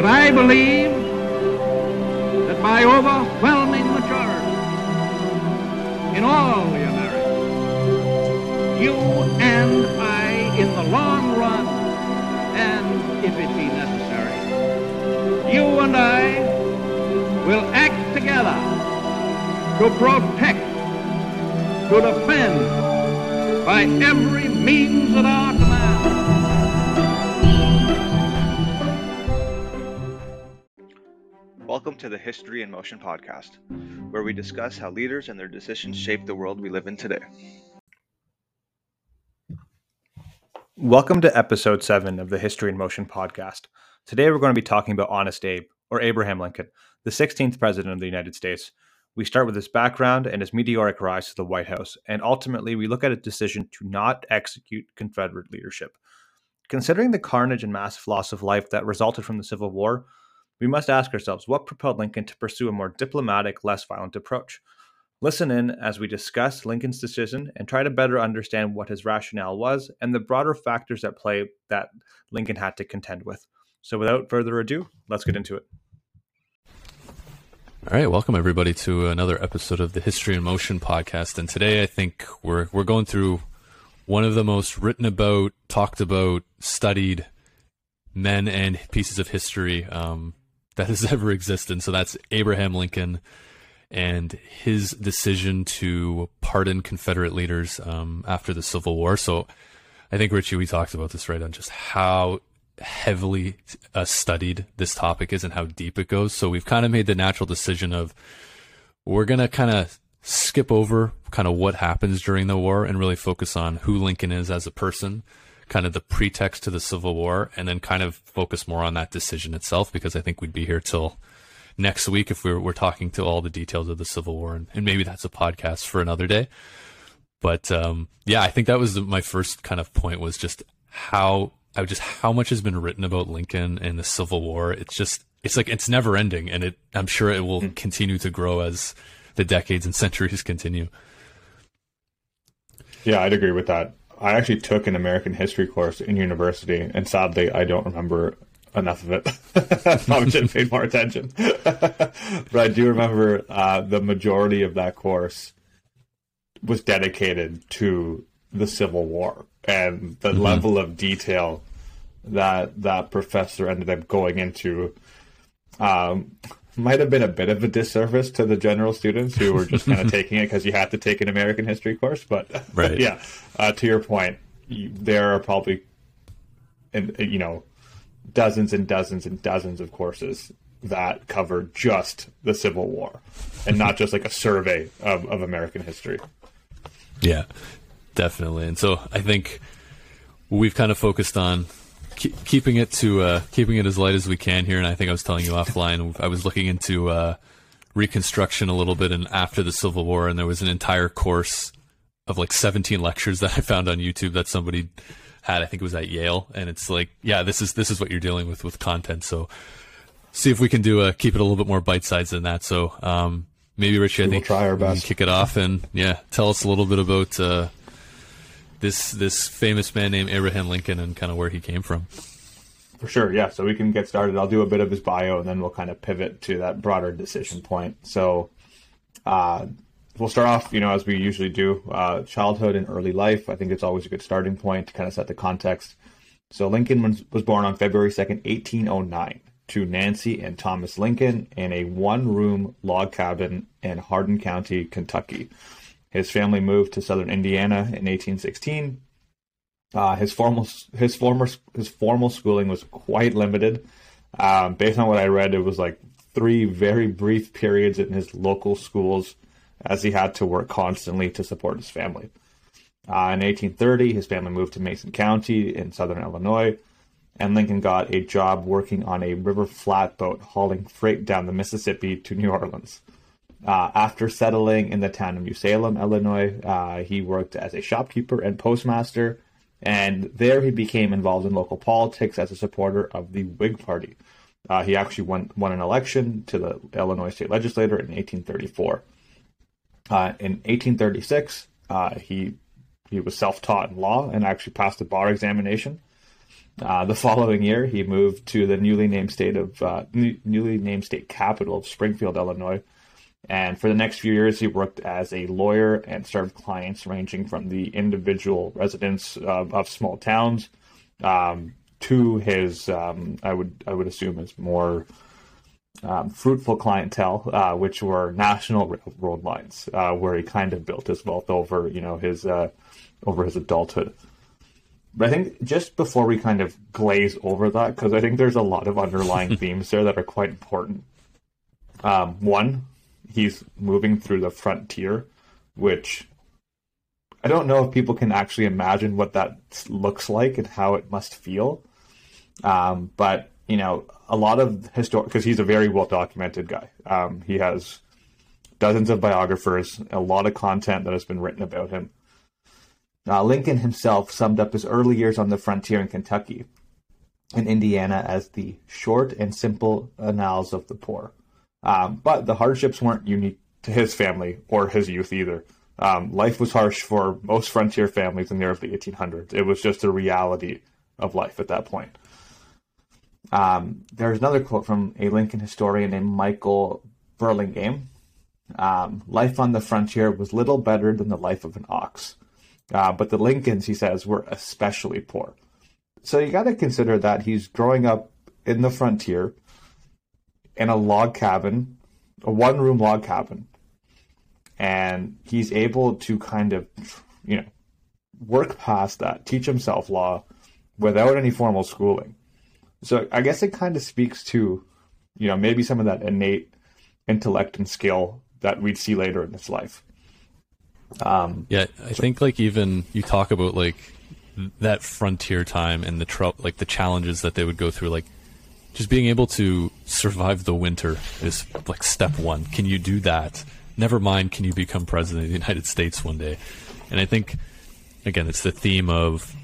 But I believe that by overwhelming majority in all the Americas, you and I, in the long run, and if it be necessary, you and I will act together to protect, to defend by every means at our Welcome to the History in Motion podcast, where we discuss how leaders and their decisions shape the world we live in today. Welcome to episode 7 of the History in Motion podcast. Today we're going to be talking about Honest Abe, or Abraham Lincoln, the 16th President of the United States. We start with his background and his meteoric rise to the White House, and ultimately we look at his decision to not execute Confederate leadership. Considering the carnage and massive loss of life that resulted from the Civil War, we must ask ourselves what propelled Lincoln to pursue a more diplomatic, less violent approach. Listen in as we discuss Lincoln's decision and try to better understand what his rationale was and the broader factors at play that Lincoln had to contend with. So, without further ado, let's get into it. All right, welcome everybody to another episode of the History in Motion podcast. And today, I think we're we're going through one of the most written about, talked about, studied men and pieces of history um, that has ever existed. So that's Abraham Lincoln and his decision to pardon Confederate leaders um, after the Civil War. So I think Ritchie, we talked about this right on just how heavily uh, studied this topic is and how deep it goes. So we've kind of made the natural decision of we're going to kind of skip over kind of what happens during the war and really focus on who Lincoln is as a person kind of the pretext to the Civil War, and then kind of focus more on that decision itself because I think we'd be here till next week if we were we're talking to all the details of the Civil War, and, and maybe that's a podcast for another day. But um, yeah, I think that was my first kind of point was just how I just how much has been written about Lincoln and the Civil War. It's just it's like it's never ending, and it I'm sure it will mm. continue to grow as the decades and centuries continue. Yeah, I'd agree with that. I actually took an American history course in university, and sadly, I don't remember enough of it. Probably should have paid more attention. but I do remember uh, the majority of that course was dedicated to the Civil War and the mm-hmm. level of detail that that professor ended up going into. Um, might have been a bit of a disservice to the general students who were just kind of taking it because you had to take an American history course. But right. yeah, uh, to your point, you, there are probably, and you know, dozens and dozens and dozens of courses that cover just the Civil War, and not just like a survey of, of American history. Yeah, definitely. And so I think we've kind of focused on keeping it to uh, keeping it as light as we can here. And I think I was telling you offline. I was looking into uh, Reconstruction a little bit, and after the Civil War, and there was an entire course of like 17 lectures that I found on YouTube that somebody had. I think it was at Yale, and it's like, yeah, this is this is what you're dealing with with content. So see if we can do a keep it a little bit more bite sized than that. So um, maybe Ritchie, I think we'll try our best. kick it off and yeah, tell us a little bit about. Uh, this this famous man named Abraham Lincoln and kind of where he came from. For sure, yeah. So we can get started. I'll do a bit of his bio, and then we'll kind of pivot to that broader decision point. So, uh, we'll start off, you know, as we usually do, uh, childhood and early life. I think it's always a good starting point to kind of set the context. So Lincoln was, was born on February second, eighteen oh nine, to Nancy and Thomas Lincoln in a one-room log cabin in Hardin County, Kentucky. His family moved to southern Indiana in 1816. Uh, his formal his former his formal schooling was quite limited. Um, based on what I read, it was like three very brief periods in his local schools, as he had to work constantly to support his family. Uh, in 1830, his family moved to Macon County in southern Illinois, and Lincoln got a job working on a river flatboat hauling freight down the Mississippi to New Orleans. Uh, after settling in the town of New Salem, Illinois, uh, he worked as a shopkeeper and postmaster, and there he became involved in local politics as a supporter of the Whig Party. Uh, he actually won, won an election to the Illinois state legislature in 1834. Uh, in 1836, uh, he he was self-taught in law and actually passed the bar examination. Uh, the following year, he moved to the newly named state of uh, newly named state capital of Springfield, Illinois. And for the next few years, he worked as a lawyer and served clients ranging from the individual residents of, of small towns um, to his, um, I would I would assume, his more um, fruitful clientele, uh, which were national railroad lines, uh, where he kind of built his wealth over, you know, his uh, over his adulthood. But I think just before we kind of glaze over that, because I think there's a lot of underlying themes there that are quite important. Um, one, he's moving through the frontier, which I don't know if people can actually imagine what that looks like and how it must feel. Um, but you know, a lot of historic because he's a very well documented guy. Um, he has dozens of biographers, a lot of content that has been written about him. Uh, Lincoln himself summed up his early years on the frontier in Kentucky and Indiana as the short and simple annals of the poor. Um, but the hardships weren't unique to his family or his youth either. Um, life was harsh for most frontier families in the early 1800s. It was just a reality of life at that point. Um, there's another quote from a Lincoln historian named Michael Burlingame. Um, life on the frontier was little better than the life of an ox. Uh, but the Lincolns, he says, were especially poor. So you got to consider that he's growing up in the frontier in a log cabin, a one room log cabin. And he's able to kind of, you know, work past that, teach himself law without any formal schooling. So I guess it kind of speaks to, you know, maybe some of that innate intellect and skill that we'd see later in his life. Um, yeah, I so, think like even you talk about like that frontier time and the tr- like the challenges that they would go through, like just being able to survive the winter is like step one. Can you do that? Never mind, can you become president of the United States one day? And I think again, it's the theme of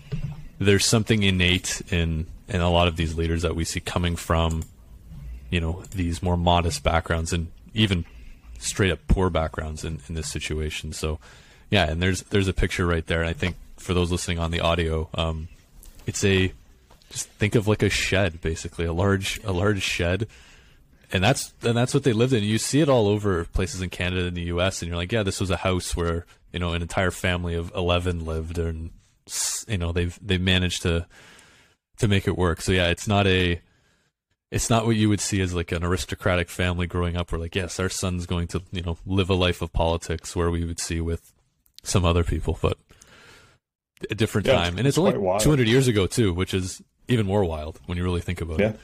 there's something innate in and a lot of these leaders that we see coming from, you know, these more modest backgrounds and even straight up poor backgrounds in, in this situation. So, yeah, and there's there's a picture right there. And I think for those listening on the audio, um, it's a just think of like a shed, basically a large a large shed, and that's and that's what they lived in. You see it all over places in Canada and the U.S. And you're like, yeah, this was a house where you know an entire family of eleven lived, and you know they've they managed to to make it work. So yeah, it's not a it's not what you would see as like an aristocratic family growing up where like yes our son's going to you know live a life of politics where we would see with some other people but a different yeah, time and it's, it's only 200 years ago too which is even more wild when you really think about yeah. it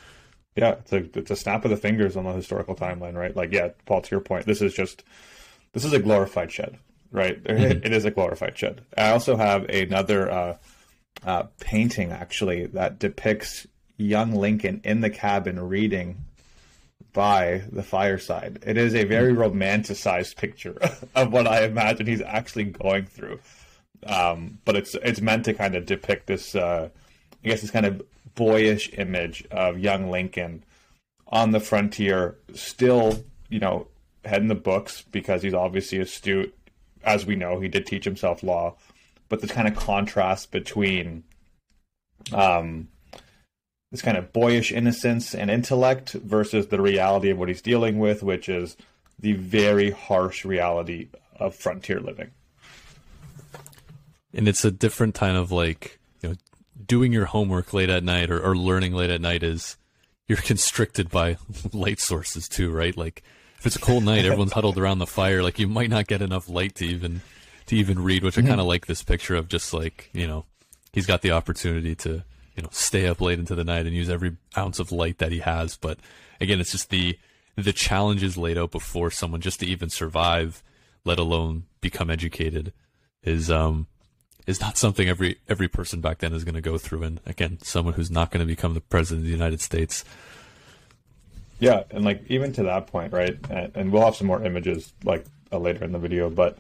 yeah it's a it's a snap of the fingers on the historical timeline right like yeah paul to your point this is just this is a glorified shed right mm-hmm. it is a glorified shed i also have another uh uh, painting actually that depicts young Lincoln in the cabin reading by the fireside. It is a very romanticized picture of what I imagine he's actually going through. Um, but it's it's meant to kind of depict this, uh, I guess, this kind of boyish image of young Lincoln on the frontier, still, you know, head in the books because he's obviously astute. As we know, he did teach himself law, but this kind of contrast between um, this kind of boyish innocence and intellect versus the reality of what he's dealing with, which is the very harsh reality of frontier living. And it's a different kind of like, you know, doing your homework late at night or, or learning late at night is you're constricted by light sources too, right? Like if it's a cold night, everyone's huddled around the fire, like you might not get enough light to even to even read, which mm-hmm. I kind of like this picture of just like, you know, he's got the opportunity to, you know, stay up late into the night and use every ounce of light that he has. But again, it's just the, the challenges laid out before someone just to even survive, let alone become educated is, um, is not something every, every person back then is going to go through. And again, someone who's not going to become the president of the United States. Yeah. And like, even to that point, right. And, and we'll have some more images like uh, later in the video, but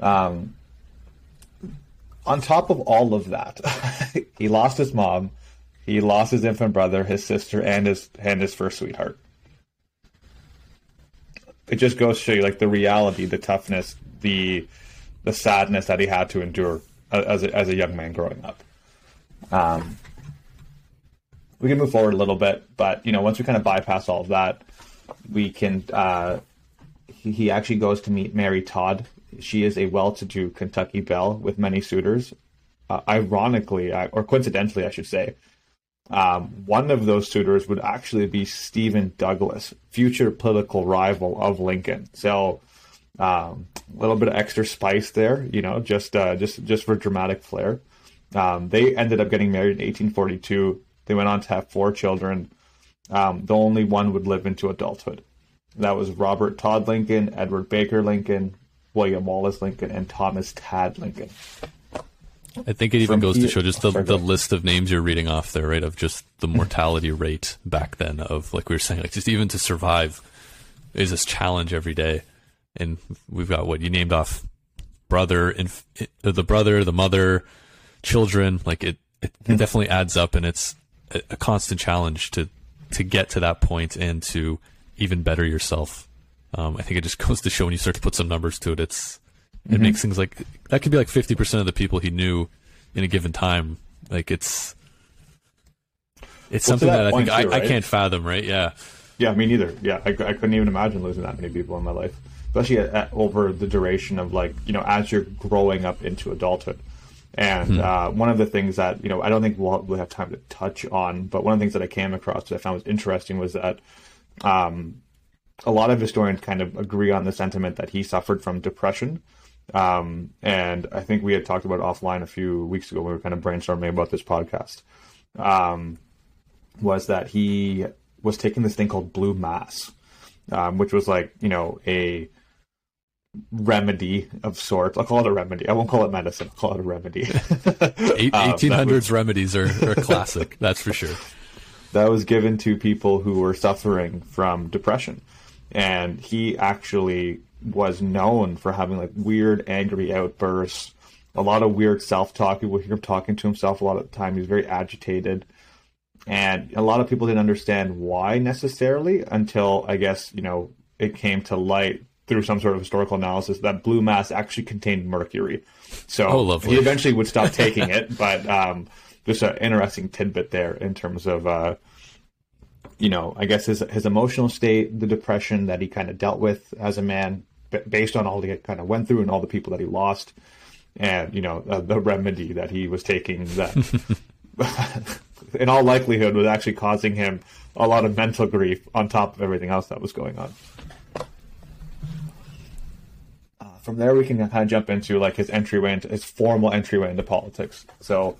um, on top of all of that, he lost his mom, he lost his infant brother, his sister, and his and his first sweetheart. It just goes to show you like the reality, the toughness, the the sadness that he had to endure as a, as a young man growing up. Um, we can move forward a little bit, but you know, once we kind of bypass all of that, we can. Uh, he, he actually goes to meet Mary Todd. She is a well-to-do Kentucky belle with many suitors. Uh, ironically, or coincidentally, I should say, um, one of those suitors would actually be Stephen Douglas, future political rival of Lincoln. So um, a little bit of extra spice there, you know, just uh, just just for dramatic flair. Um, they ended up getting married in 1842. They went on to have four children. Um, the only one would live into adulthood. That was Robert Todd Lincoln, Edward Baker Lincoln, William Wallace Lincoln, and Thomas Tad Lincoln. I think it even goes to show just the, the list of names you're reading off there, right? Of just the mortality rate back then of like we were saying, like just even to survive is this challenge every day. And we've got what you named off brother and the brother, the mother, children. Like it, it, it hmm. definitely adds up, and it's a, a constant challenge to to get to that point and to even better yourself. Um, I think it just goes to show when you start to put some numbers to it, it's it mm-hmm. makes things like that could be like 50% of the people he knew in a given time. Like it's, it's well, something that, that I think too, I, right? I can't fathom, right? Yeah. Yeah, me neither. Yeah, I, I couldn't even imagine losing that many people in my life, especially at, at, over the duration of like, you know, as you're growing up into adulthood. And hmm. uh, one of the things that, you know, I don't think we'll, we'll have time to touch on, but one of the things that I came across that I found was interesting was that um, a lot of historians kind of agree on the sentiment that he suffered from depression um, and I think we had talked about offline a few weeks ago. When we were kind of brainstorming about this podcast. Um, was that he was taking this thing called blue mass, um, which was like you know a remedy of sorts. I'll call it a remedy. I won't call it medicine. I'll call it a remedy. Eight, 1800s um, was, remedies are, are classic. that's for sure. That was given to people who were suffering from depression, and he actually was known for having like weird, angry outbursts, a lot of weird self talk. You will hear him talking to himself a lot of the time. He's very agitated. And a lot of people didn't understand why necessarily until I guess, you know, it came to light through some sort of historical analysis that blue mass actually contained mercury. So oh, he eventually would stop taking it, but um, just an interesting tidbit there in terms of uh, you know, I guess his his emotional state, the depression that he kind of dealt with as a man, based on all he kind of went through and all the people that he lost, and you know uh, the remedy that he was taking that, in all likelihood, was actually causing him a lot of mental grief on top of everything else that was going on. Uh, from there, we can kind of jump into like his entryway into his formal entryway into politics. So,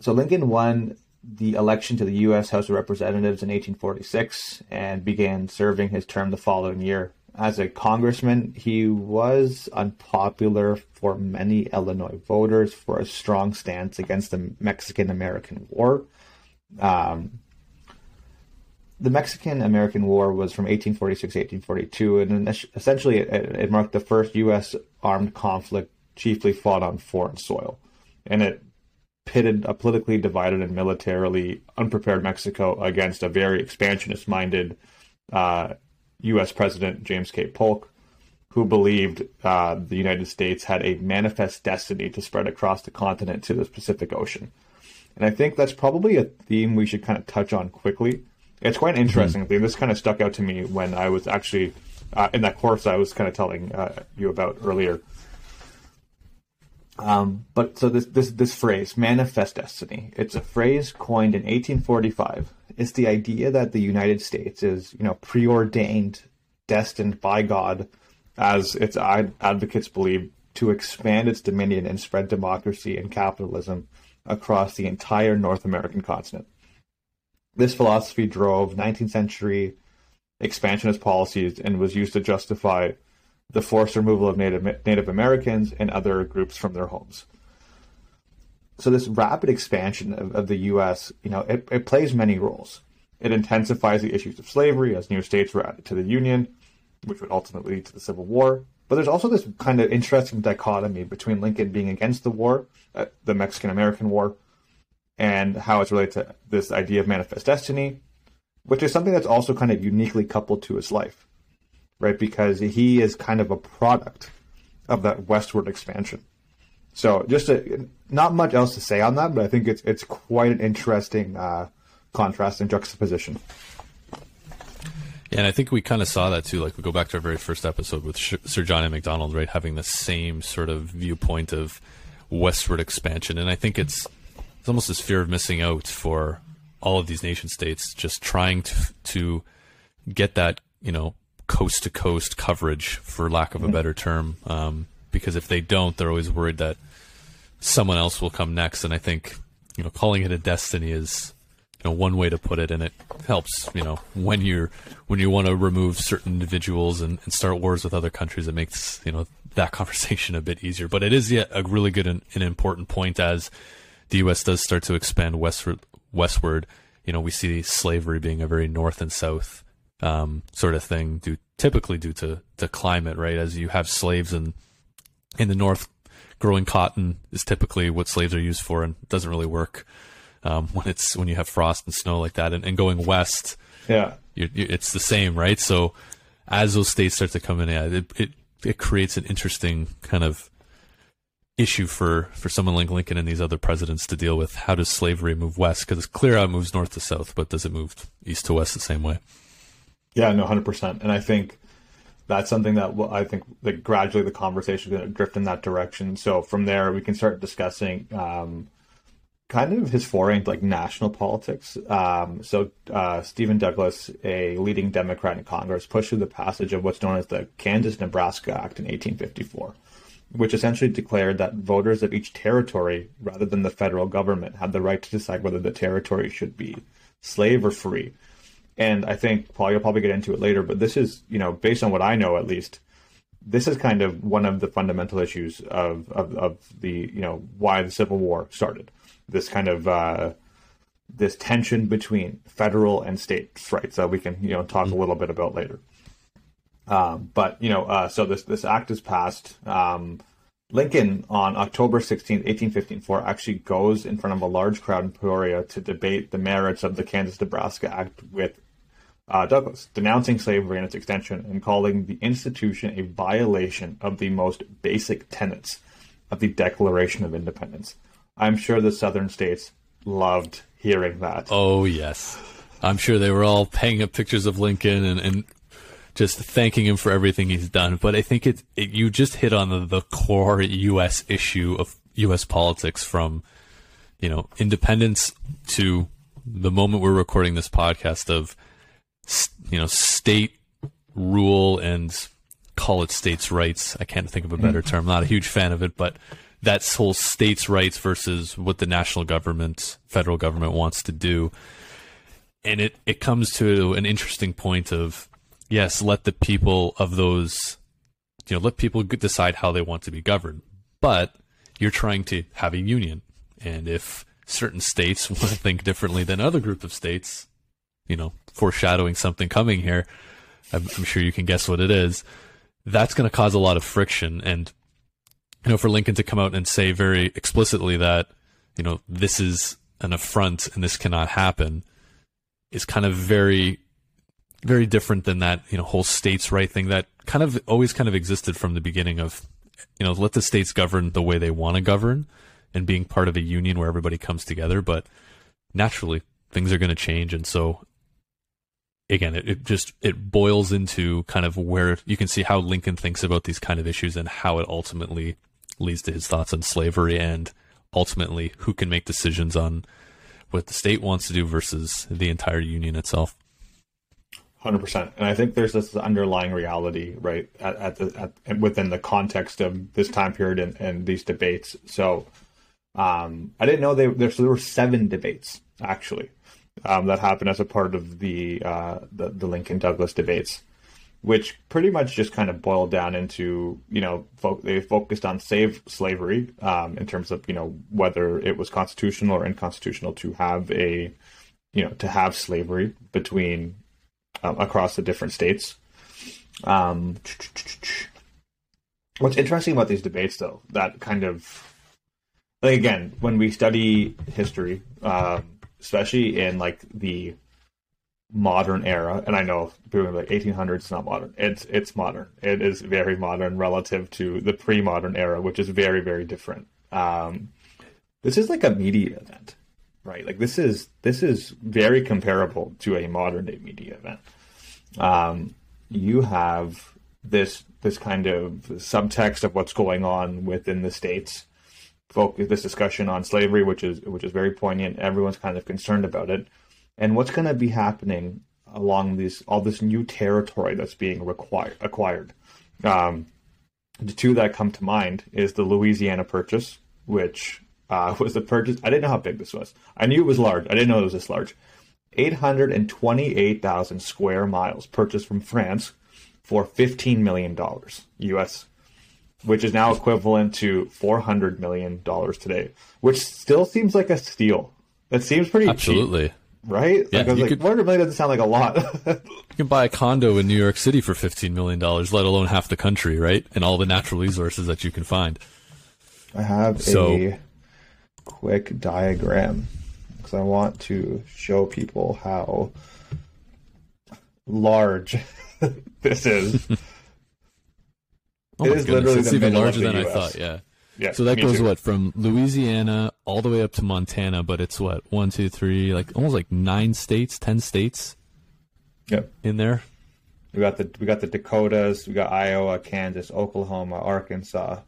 so Lincoln won the election to the U.S. House of Representatives in 1846 and began serving his term the following year. As a congressman, he was unpopular for many Illinois voters for a strong stance against the Mexican American War. Um, the Mexican American War was from 1846 to 1842, and essentially it, it marked the first U.S. armed conflict chiefly fought on foreign soil. And it pitted a politically divided and militarily unprepared Mexico against a very expansionist minded uh, U.S. President James K. Polk, who believed uh, the United States had a manifest destiny to spread across the continent to the Pacific Ocean. And I think that's probably a theme we should kind of touch on quickly. It's quite an interesting mm-hmm. This kind of stuck out to me when I was actually uh, in that course I was kind of telling uh, you about earlier. Um, but so this this this phrase, manifest destiny, it's a phrase coined in 1845. It's the idea that the United States is, you know, preordained, destined by God, as its advocates believe, to expand its dominion and spread democracy and capitalism across the entire North American continent. This philosophy drove 19th century expansionist policies and was used to justify the forced removal of Native, Native Americans and other groups from their homes. So this rapid expansion of, of the U.S., you know, it, it plays many roles. It intensifies the issues of slavery as new states were added to the Union, which would ultimately lead to the Civil War. But there's also this kind of interesting dichotomy between Lincoln being against the war, uh, the Mexican American War, and how it's related to this idea of manifest destiny, which is something that's also kind of uniquely coupled to his life right? Because he is kind of a product of that westward expansion. So just a, not much else to say on that, but I think it's it's quite an interesting uh, contrast and juxtaposition. Yeah, and I think we kind of saw that too. Like we go back to our very first episode with Sir John A. Macdonald, right, having the same sort of viewpoint of westward expansion, and I think it's it's almost this fear of missing out for all of these nation states, just trying to to get that you know coast to coast coverage, for lack of a mm-hmm. better term. Um, because if they don't, they're always worried that someone else will come next. And I think you know calling it a destiny is you know one way to put it, and it helps. You know when you're when you want to remove certain individuals and, and start wars with other countries, it makes you know that conversation a bit easier. But it is yet a really good and, and important point as the U.S. does start to expand westward. Westward, you know, we see slavery being a very north and south um, sort of thing, due typically due to the climate, right? As you have slaves in in the north, growing cotton is typically what slaves are used for, and doesn't really work um, when it's when you have frost and snow like that. And, and going west, yeah, you, you, it's the same, right? So as those states start to come in, yeah, it, it it creates an interesting kind of issue for for someone like Lincoln and these other presidents to deal with. How does slavery move west? Because it's clear how it moves north to south, but does it move east to west the same way? Yeah, no, hundred percent. And I think that's something that I think that gradually the conversation is going to drift in that direction. So from there, we can start discussing um, kind of his foray into like national politics. Um, so uh, Stephen Douglas, a leading Democrat in Congress, pushed through the passage of what's known as the Kansas-Nebraska Act in 1854, which essentially declared that voters of each territory, rather than the federal government, had the right to decide whether the territory should be slave or free and I think Paul, you'll probably get into it later, but this is, you know, based on what I know at least, this is kind of one of the fundamental issues of, of, of the, you know, why the Civil War started. This kind of uh, this tension between federal and states, rights that we can, you know, talk mm-hmm. a little bit about later. Um, but you know, uh, so this this act is passed. Um, Lincoln on October 16, 1854, actually goes in front of a large crowd in Peoria to debate the merits of the Kansas Nebraska Act with uh, Douglas, denouncing slavery and its extension and calling the institution a violation of the most basic tenets of the Declaration of Independence. I'm sure the southern states loved hearing that. Oh, yes. I'm sure they were all hanging up pictures of Lincoln and, and just thanking him for everything he's done. But I think it, it you just hit on the, the core U.S. issue of U.S. politics from, you know, independence to the moment we're recording this podcast of, you know, state rule and call it states' rights. I can't think of a better mm. term. Not a huge fan of it, but that's whole states' rights versus what the national government, federal government wants to do. And it, it comes to an interesting point of yes, let the people of those, you know, let people decide how they want to be governed. But you're trying to have a union. And if certain states want to think differently than other group of states, you know, foreshadowing something coming here, I'm, I'm sure you can guess what it is. That's going to cause a lot of friction. And, you know, for Lincoln to come out and say very explicitly that, you know, this is an affront and this cannot happen is kind of very very different than that, you know, whole states' right thing that kind of always kind of existed from the beginning of, you know, let the states govern the way they want to govern and being part of a union where everybody comes together. But naturally, things are going to change. And so, again, it, it just, it boils into kind of where you can see how Lincoln thinks about these kind of issues and how it ultimately leads to his thoughts on slavery and ultimately who can make decisions on what the state wants to do versus the entire union itself. Hundred percent, and I think there's this underlying reality, right, at, at the at, within the context of this time period and, and these debates. So, um, I didn't know they there. So there were seven debates actually um, that happened as a part of the, uh, the the Lincoln Douglas debates, which pretty much just kind of boiled down into you know fo- they focused on save slavery um, in terms of you know whether it was constitutional or unconstitutional to have a you know to have slavery between um, across the different states. Um, what's interesting about these debates, though, that kind of like again, when we study history, um, especially in like the modern era, and I know people are like 1800s not modern. It's it's modern. It is very modern relative to the pre-modern era, which is very very different. Um, this is like a media event, right? Like this is this is very comparable to a modern day media event. Um, you have this this kind of subtext of what's going on within the states. Focus this discussion on slavery, which is which is very poignant. Everyone's kind of concerned about it, and what's going to be happening along this all this new territory that's being required acquired. Um, the two that come to mind is the Louisiana Purchase, which uh, was the purchase. I didn't know how big this was. I knew it was large. I didn't know it was this large. 828,000 square miles purchased from France for $15 million US, which is now equivalent to $400 million today, which still seems like a steal. That seems pretty Absolutely. cheap, right? Yeah, like, I was like, could- 400 million doesn't sound like a lot. You can buy a condo in New York City for $15 million, let alone half the country, right? And all the natural resources that you can find. I have So- a quick diagram because I want to show people how large this is. Oh It is goodness, literally it's even larger than I thought, yeah. Yeah, So that goes too. what from Louisiana all the way up to Montana, but it's what one, two, three, like almost like nine states, ten states Yep. in there. We got the we got the Dakotas, we got Iowa, Kansas, Oklahoma, Arkansas,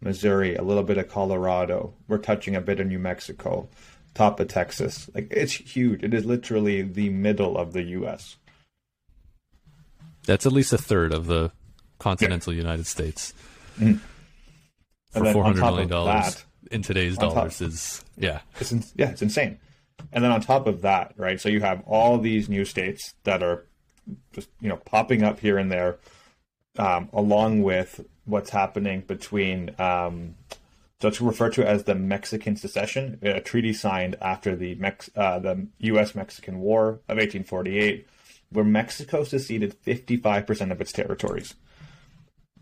Missouri, a little bit of Colorado. We're touching a bit of New Mexico, top of Texas. Like it's huge. It is literally the middle of the U.S. That's at least a third of the continental United States. And For four hundred million dollars that, in today's on top- dollars is yeah. It's in, yeah, it's insane. And then on top of that, right? So you have all these new states that are just you know popping up here and there, um, along with what's happening between. Um, so it's referred to as the Mexican Secession, a treaty signed after the Mex- uh, the U.S.-Mexican War of 1848, where Mexico seceded 55% of its territories.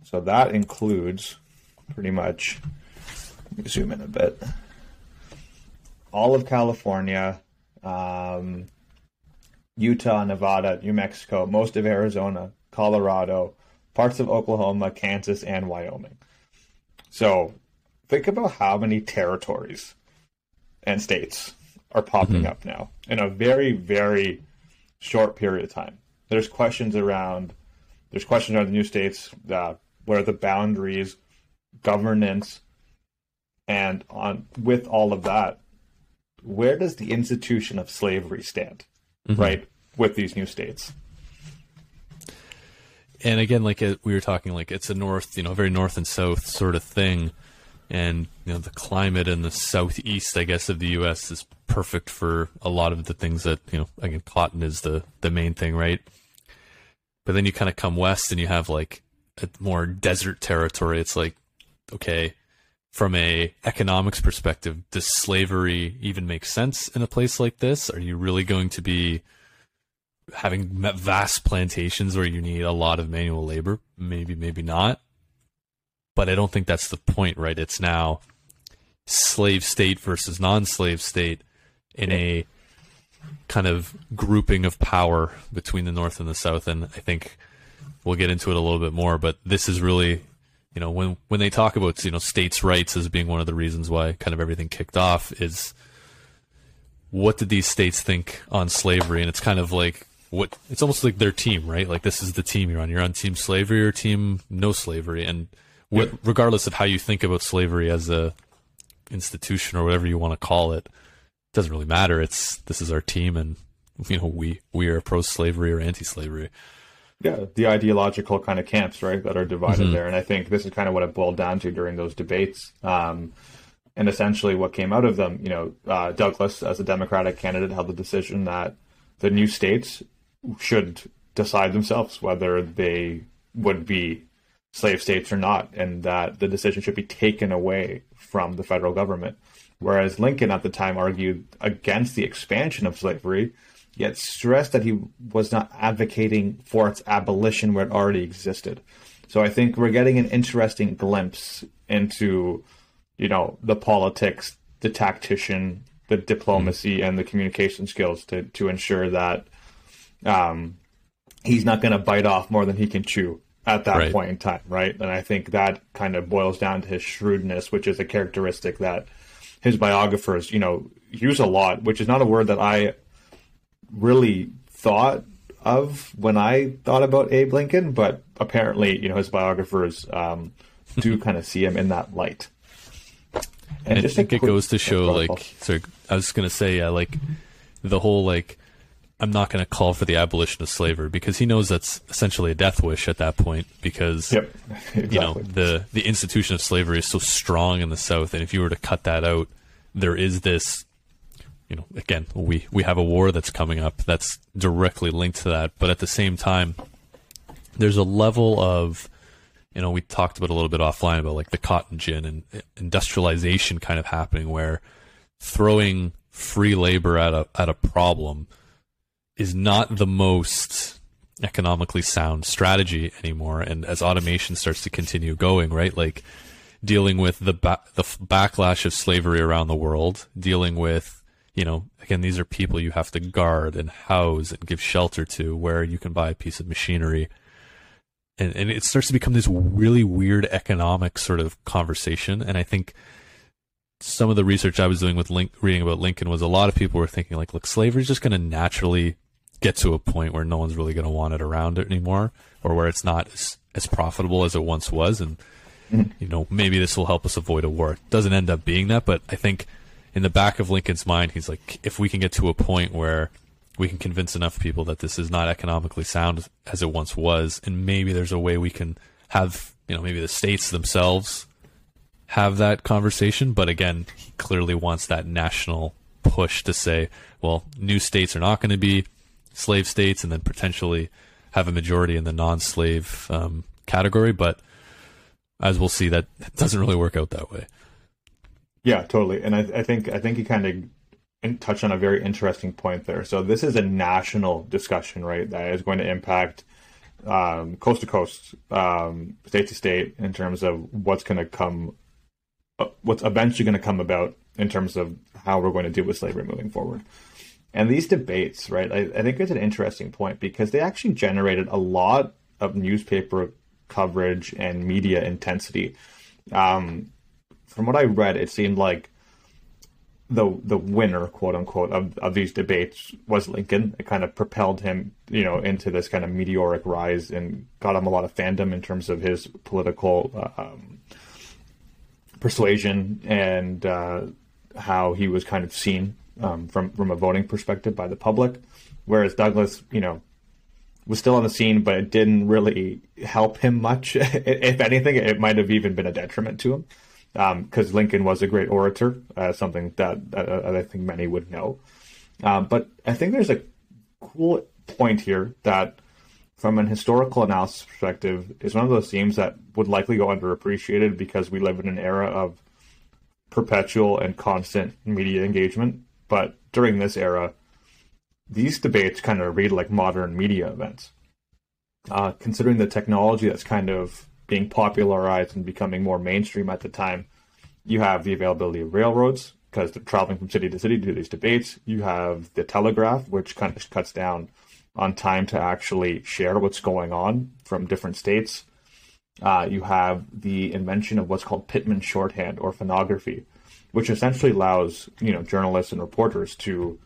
So that includes pretty much. Let me zoom in a bit all of California, um, Utah, Nevada, New Mexico, most of Arizona, Colorado, parts of Oklahoma, Kansas, and Wyoming. So think about how many territories and states are popping up now in a very, very short period of time. There's questions around there's questions around the new states, uh, where the boundaries, governance, and on with all of that, where does the institution of slavery stand, right, with these new states? And again, like uh, we were talking, like it's a north, you know, very north and south sort of thing, and you know the climate in the southeast, I guess, of the U.S. is perfect for a lot of the things that you know. Again, cotton is the the main thing, right? But then you kind of come west and you have like a more desert territory. It's like, okay, from a economics perspective, does slavery even make sense in a place like this? Are you really going to be having vast plantations where you need a lot of manual labor? Maybe, maybe not. But I don't think that's the point, right? It's now slave state versus non-slave state in a kind of grouping of power between the north and the south and I think we'll get into it a little bit more but this is really you know when when they talk about you know states rights as being one of the reasons why kind of everything kicked off is what did these states think on slavery and it's kind of like what it's almost like their team right? Like this is the team you're on. You're on team slavery or team no slavery? And what, regardless of how you think about slavery as a institution or whatever you want to call it it doesn't really matter. It's this is our team and you know we we are pro slavery or anti slavery Yeah, the ideological kind of camps, right, that are divided there. And I think this is kind of what it boiled down to during those debates. Um, and essentially, what came out of them, you know, uh, Douglas, as a Democratic candidate, held the decision that the new states should decide themselves whether they would be slave states or not, and that the decision should be taken away from the federal government. Whereas Lincoln at the time argued against the expansion of slavery, yet stressed that he was not advocating for its abolition where it already existed. So I think we're getting an interesting glimpse into, you know, the politics, the tactician, the diplomacy, and the communication skills to to ensure that um, he's not going to bite off more than he can chew at that Right. point in time, right? And I think that kind of boils down to his shrewdness, which is a characteristic that his biographers, you know, use a lot, which is not a word that I really thought of when I thought about Abe Lincoln, but apparently, you know, his biographers um, do kind of see him in that light. And I just think it goes to show, like, sorry, I was going to say, yeah, like, the whole, like, I'm not going to call for the abolition of slavery because he knows that's essentially a death wish at that point because, Yep, exactly. you know, the, the institution of slavery is so strong in the South. And if you were to cut that out, there is this, you know, again, we, we have a war that's coming up that's directly linked to that. But at the same time, there's a level of, you know, we talked about a little bit offline about like the cotton gin and uh, industrialization kind of happening where throwing free labor at a at a problem is not the most economically sound strategy anymore and as automation starts to continue going right like dealing with the ba- the backlash of slavery around the world dealing with you know again these are people you have to guard and house and give shelter to where you can buy a piece of machinery and, and it starts to become this really weird economic sort of conversation. And I think some of the research I was doing with Link, reading about Lincoln was a lot of people were thinking like, look, slavery is just going to naturally get to a point where no one's really going to want it around it anymore, or where it's not as, as profitable as it once was, and mm-hmm. you know maybe this will help us avoid a war. It doesn't end up being that, but I think in the back of Lincoln's mind, he's like, if we can get to a point where we can convince enough people that this is not economically sound as it once was, and maybe there's a way we can have, you know, maybe the states themselves have that conversation. But again, he clearly wants that national push to say, well, new states are not going to be slave states, and then potentially have a majority in the non-slave um, category. But as we'll see, that doesn't really work out that way. Yeah, totally. And I, I think I think you kind of touched on a very interesting point there. So this is a national discussion, right? That is going to impact um, coast to coast, um, state to state, in terms of what's going to come, uh, what's eventually going to come about in terms of how we're going to deal with slavery moving forward. And these debates, right? I, I think it's an interesting point because they actually generated a lot of newspaper coverage and media intensity. Um, from what I read, it seemed like the the winner, quote unquote, of, of these debates was Lincoln. It kind of propelled him, you know, into this kind of meteoric rise and got him a lot of fandom in terms of his political uh, um, persuasion and uh, how he was kind of seen um, from from a voting perspective by the public. Whereas Douglas, you know, was still on the scene, but it didn't really help him much. if anything, it might have even been a detriment to him because um, Lincoln was a great orator, uh, something that I think many would know. Um, but I think there's a cool point here that, from an historical analysis perspective, is one of those themes that would likely go underappreciated because we live in an era of perpetual and constant media engagement. But during this era, these debates kind of read like modern media events. Uh, considering the technology that's kind of being popularized and becoming more mainstream at the time, you have the availability of railroads because they're traveling from city to city to do these debates. You have the telegraph, which kind of cuts down on time to actually share what's going on from different states. Uh, you have the invention of what's called Pitman shorthand or phonography, which essentially allows you know journalists and reporters to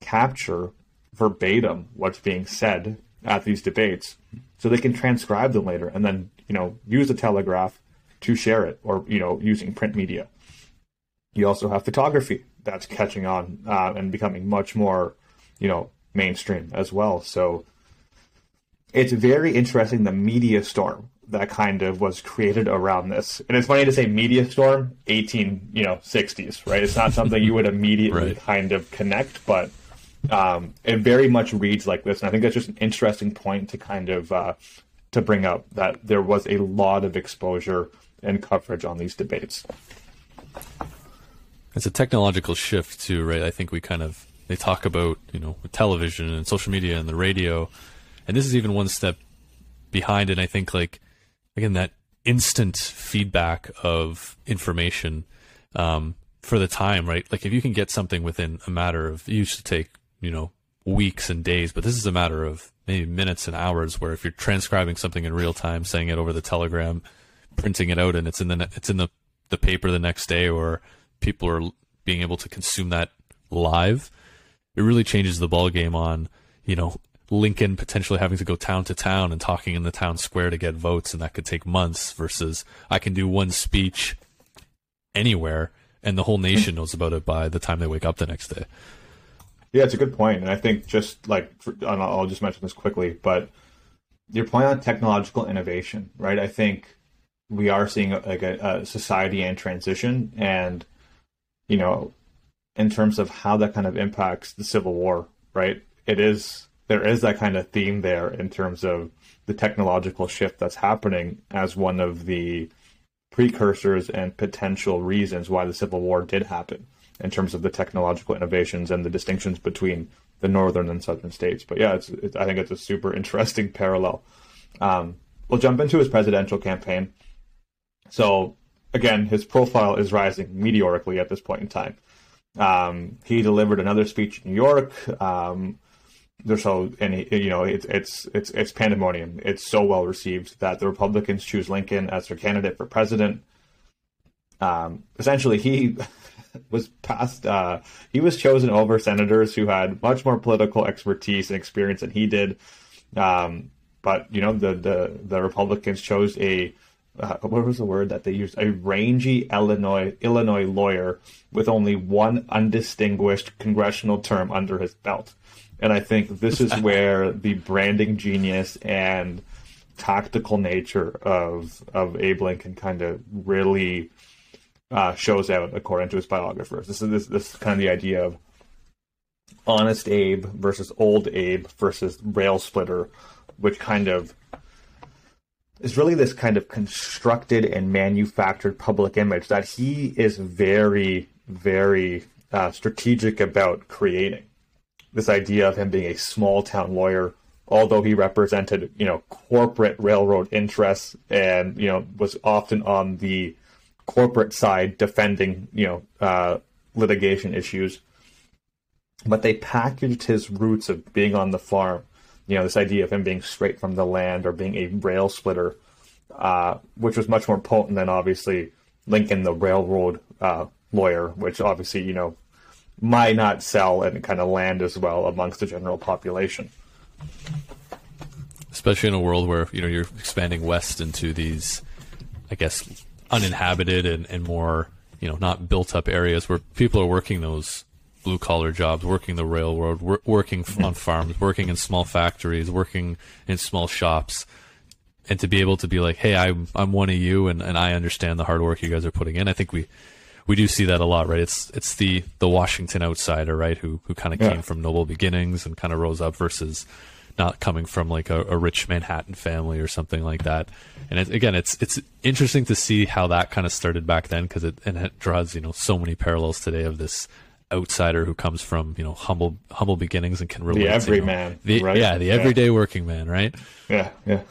capture verbatim what's being said at these debates so they can transcribe them later and then you know use the telegraph to share it or you know using print media. You also have photography that's catching on uh, and becoming much more you know mainstream as well. So it's very interesting the media storm that kind of was created around this. And it's funny to say media storm 18 you know 60s right? It's not something you would immediately Right. kind of connect but um, it very much reads like this. And i think that's just an interesting point to kind of uh, to bring up that there was a lot of exposure and coverage on these debates. It's a technological shift too, right? I think we kind of they talk about you know television and social media and the radio, and this is even one step behind And I think like again that instant feedback of information um, for the time, right? Like if you can get something within a matter of it used to take you know weeks and days, but this is a matter of maybe minutes and hours. Where if you're transcribing something in real time, saying it over the telegram, printing it out, and it's in the it's in the the paper the next day, or people are being able to consume that live, it really changes the ball game on you know Lincoln potentially having to go town to town and talking in the town square to get votes, and that could take months. Versus I can do one speech anywhere, and the whole nation knows about it by the time they wake up the next day. Yeah, it's a good point, and I think just like I'll just mention this quickly, but your point on technological innovation, right? I think we are seeing like a, a society and transition, and you know, in terms of how that kind of impacts the Civil War, right? It is there is that kind of theme there in terms of the technological shift that's happening as one of the precursors and potential reasons why the Civil War did happen in terms of the technological innovations and the distinctions between the northern and southern states. But yeah, it's, it's I think it's a super interesting parallel. Um, we'll jump into his presidential campaign. So again, his profile is rising meteorically at this point in time. Um, he delivered another speech in New York. Um, so and he, you know it's it's it's it's pandemonium. It's so well received that the Republicans choose Lincoln as their candidate for president. Um, essentially, he was passed. Uh, he was chosen over senators who had much more political expertise and experience than he did. Um, but you know, the the the Republicans chose a uh, what was the word that they used? A rangy Illinois Illinois lawyer with only one undistinguished congressional term under his belt. And I think this is where the branding genius and tactical nature of of Abe Lincoln kind of really uh, shows out, according to his biographers. This is this, this is kind of the idea of honest Abe versus old Abe versus rail splitter, which kind of is really this kind of constructed and manufactured public image that he is very, very uh, strategic about creating this idea of him being a small town lawyer, although he represented, you know, corporate railroad interests and, you know, was often on the corporate side defending, you know, uh, litigation issues. But they packaged his roots of being on the farm, you know, this idea of him being straight from the land or being a rail splitter, uh, which was much more potent than obviously Lincoln, the railroad uh, lawyer, which obviously, you know, might not sell and kind of land as well amongst the general population. Especially in a world where you know you're expanding west into these, I guess, uninhabited and, and more you know not built up areas where people are working those blue collar jobs, working the railroad, wor- working on farms, working in small factories, working in small shops, and to be able to be like, hey, I'm I'm one of you, and, and I understand the hard work you guys are putting in. I think we we do see that a lot, right? It's it's the the Washington outsider, right? Who who kind of yeah. came from noble beginnings and kind of rose up versus not coming from like a, a rich Manhattan family or something like that. And it, again, it's it's interesting to see how that kind of started back then because it and it draws you know so many parallels today of this outsider who comes from you know humble humble beginnings and can relate the everyman, you know, right? yeah, the everyday yeah. working man, right? Yeah, yeah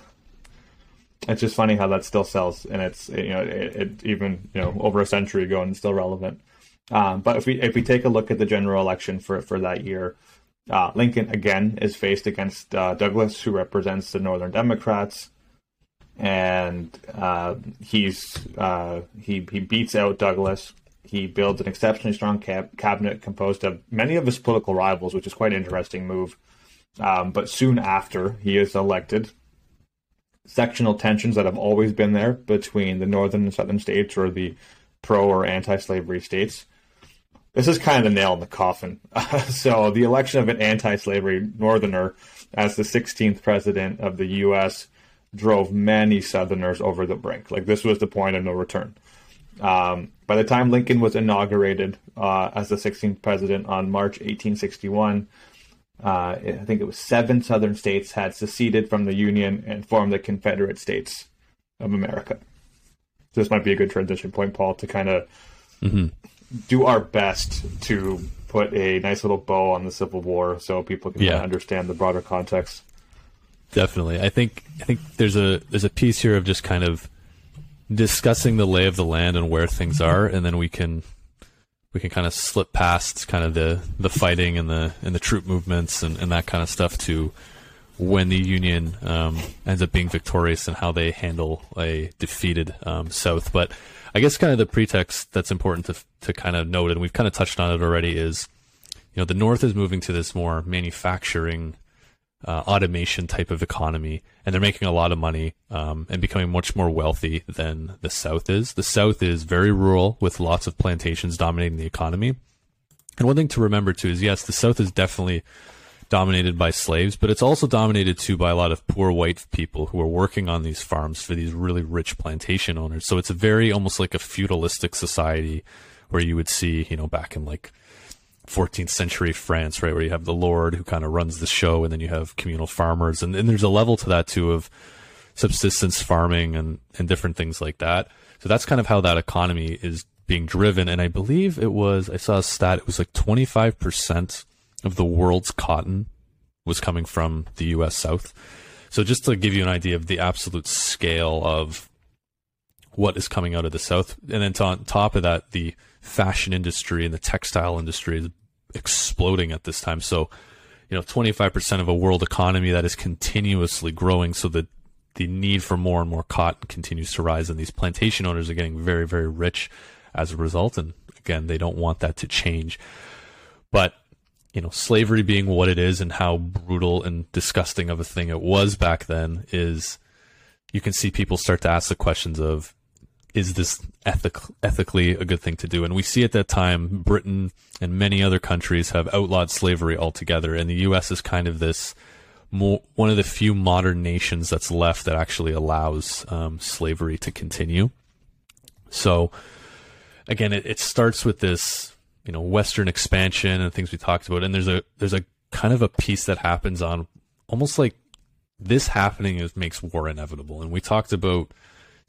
it's just funny how that still sells, and it's you know it, it even you know over a century ago and still relevant. Um, but if we if we take a look at the general election for for that year, uh, Lincoln again is faced against uh, Douglas, who represents the Northern Democrats, and uh, he's uh, he he beats out Douglas. He builds an exceptionally strong cab- cabinet composed of many of his political rivals, which is quite an interesting move. Um, but soon after, he is elected sectional tensions that have always been there between the northern and southern states or the pro or anti-slavery states. This is kind of the nail in the coffin. so the election of an anti-slavery northerner as the 16th president of the U.S. drove many southerners over the brink. Like this was the point of no return. Um, by the time Lincoln was inaugurated uh, as the 16th president on March 1861, uh, I think it was seven southern states had seceded from the Union and formed the Confederate States of America. So this might be a good transition point, Paul, to kind of mm-hmm. do our best to put a nice little bow on the Civil War so people can yeah. understand the broader context. Definitely, I think I think there's a there's a piece here of just kind of discussing the lay of the land and where things are, and then we can we can kind of slip past kind of the the fighting and the and the troop movements and, and that kind of stuff to when the Union um, ends up being victorious and how they handle a defeated um, South. But I guess kind of the pretext that's important to to kind of note, and we've kind of touched on it already, is you know the North is moving to this more manufacturing. Uh, automation type of economy, and they're making a lot of money um, and becoming much more wealthy than the South is. The South is very rural with lots of plantations dominating the economy. And one thing to remember too is yes, the South is definitely dominated by slaves, but it's also dominated too by a lot of poor white people who are working on these farms for these really rich plantation owners. So it's a very almost like a feudalistic society where you would see, you know, back in like 14th century France, right, where you have the lord who kind of runs the show, and then you have communal farmers, and, and there's a level to that too of subsistence farming and and different things like that. So that's kind of how that economy is being driven. And I believe it was I saw a stat it was like 25 percent of the world's cotton was coming from the U.S. South. So just to give you an idea of the absolute scale of what is coming out of the South, and then on top of that, the fashion industry and the textile industry is exploding at this time. So, you know, 25% of a world economy that is continuously growing. So that the need for more and more cotton continues to rise, and these plantation owners are getting very, very rich as a result. And again, they don't want that to change. But you know, slavery being what it is and how brutal and disgusting of a thing it was back then is you can see people start to ask the questions of is this ethic, ethically a good thing to do? And we see at that time, Britain and many other countries have outlawed slavery altogether, and the U.S. is kind of this more, one of the few modern nations that's left that actually allows um, slavery to continue. So, again, it, it starts with this you know Western expansion and things we talked about. And there's a there's a kind of a piece that happens on almost like this happening is makes war inevitable. And we talked about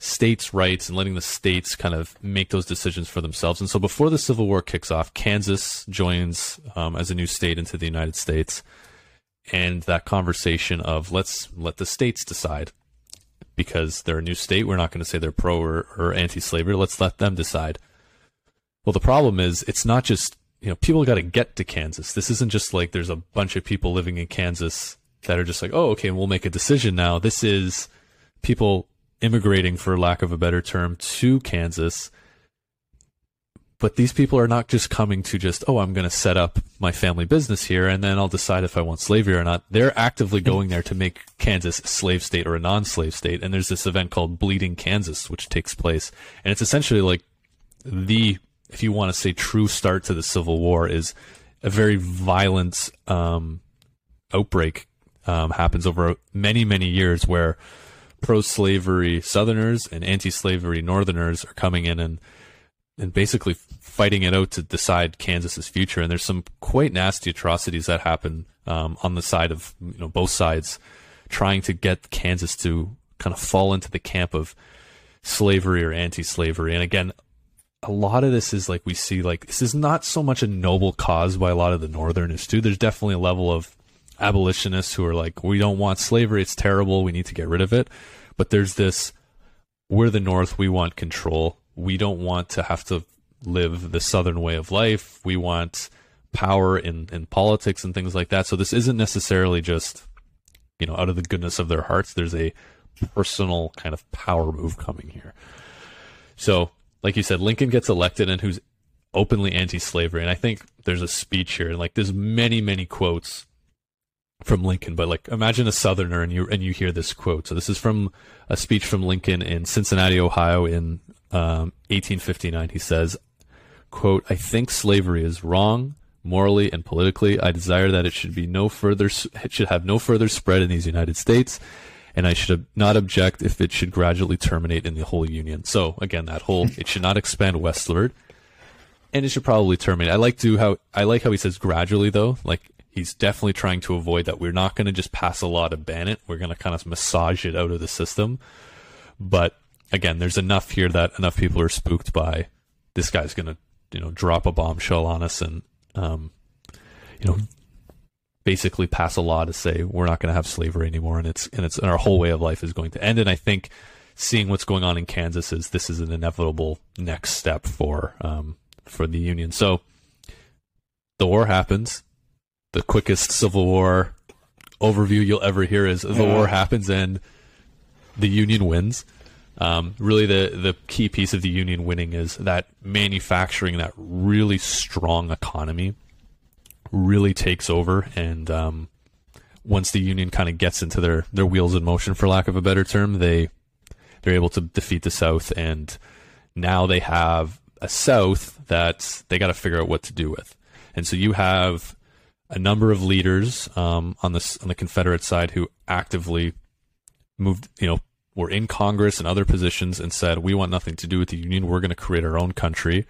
states' rights and letting the states kind of make those decisions for themselves. And so before the Civil War kicks off, Kansas joins um, as a new state into the United States. And that conversation of let's let the states decide because they're a new state. We're not going to say they're pro or, or anti slavery. Let's let them decide. Well, the problem is it's not just, you know, people got to get to Kansas. This isn't just like there's a bunch of people living in Kansas that are just like, oh, okay, we'll make a decision now. This is people immigrating, for lack of a better term, to Kansas. But these people are not just coming to just, oh, I'm going to set up my family business here and then I'll decide if I want slavery or not. They're actively going there to make Kansas a slave state or a non slave state. And there's this event called Bleeding Kansas, which takes place. And it's essentially like the if you want to say true start to the Civil War, is a very violent um, outbreak um, happens over many many years where pro-slavery Southerners and anti-slavery Northerners are coming in and and basically fighting it out to decide Kansas's future. And there's some quite nasty atrocities that happen um, on the side of you know both sides, trying to get Kansas to kind of fall into the camp of slavery or anti-slavery. And again, a lot of this is like we see like this is not so much a noble cause by a lot of the northerners too. There's definitely a level of abolitionists who are like, we don't want slavery, it's terrible, we need to get rid of it. But there's this we're the North, we want control. We don't want to have to live the Southern way of life. We want power in, in politics and things like that. So this isn't necessarily just, you know, out of the goodness of their hearts. There's a personal kind of power move coming here. So like you said, Lincoln gets elected and who's openly anti-slavery. And I think there's a speech here, and like there's many, many quotes from Lincoln. But like, imagine a Southerner and you and you hear this quote. So this is from a speech from Lincoln in Cincinnati, Ohio, in um, 1859. He says, "quote I think slavery is wrong." Morally and politically, I desire that it should be no further, it should have no further spread in these United States and I should not object if it should gradually terminate in the whole union. So again, that whole it should not expand westward, and it should probably terminate. I like to how I like how he says gradually though, like he's definitely trying to avoid that. We're not going to just pass a law to ban it. We're going to kind of massage it out of the system. But again, there's enough here that enough people are spooked by this guy's going to you know drop a bombshell on us and um, you know basically pass a law to say we're not going to have slavery anymore, and it's and it's and our whole way of life is going to end. And I think seeing what's going on in Kansas is this is an inevitable next step for um, for the Union. So the war happens. The quickest Civil War overview you'll ever hear is the Yeah. war happens and the Union wins. Um, really, the the key piece of the Union winning is that manufacturing, that really strong economy, really takes over. And um, once the Union kind of gets into their their wheels in motion, for lack of a better term, they they're able to defeat the South, and now they have a South that they got to figure out what to do with. And so you have a number of leaders um, on this on the Confederate side who actively moved, you know, were in Congress and other positions and said, "We want nothing to do with the Union. We're going to create our own country."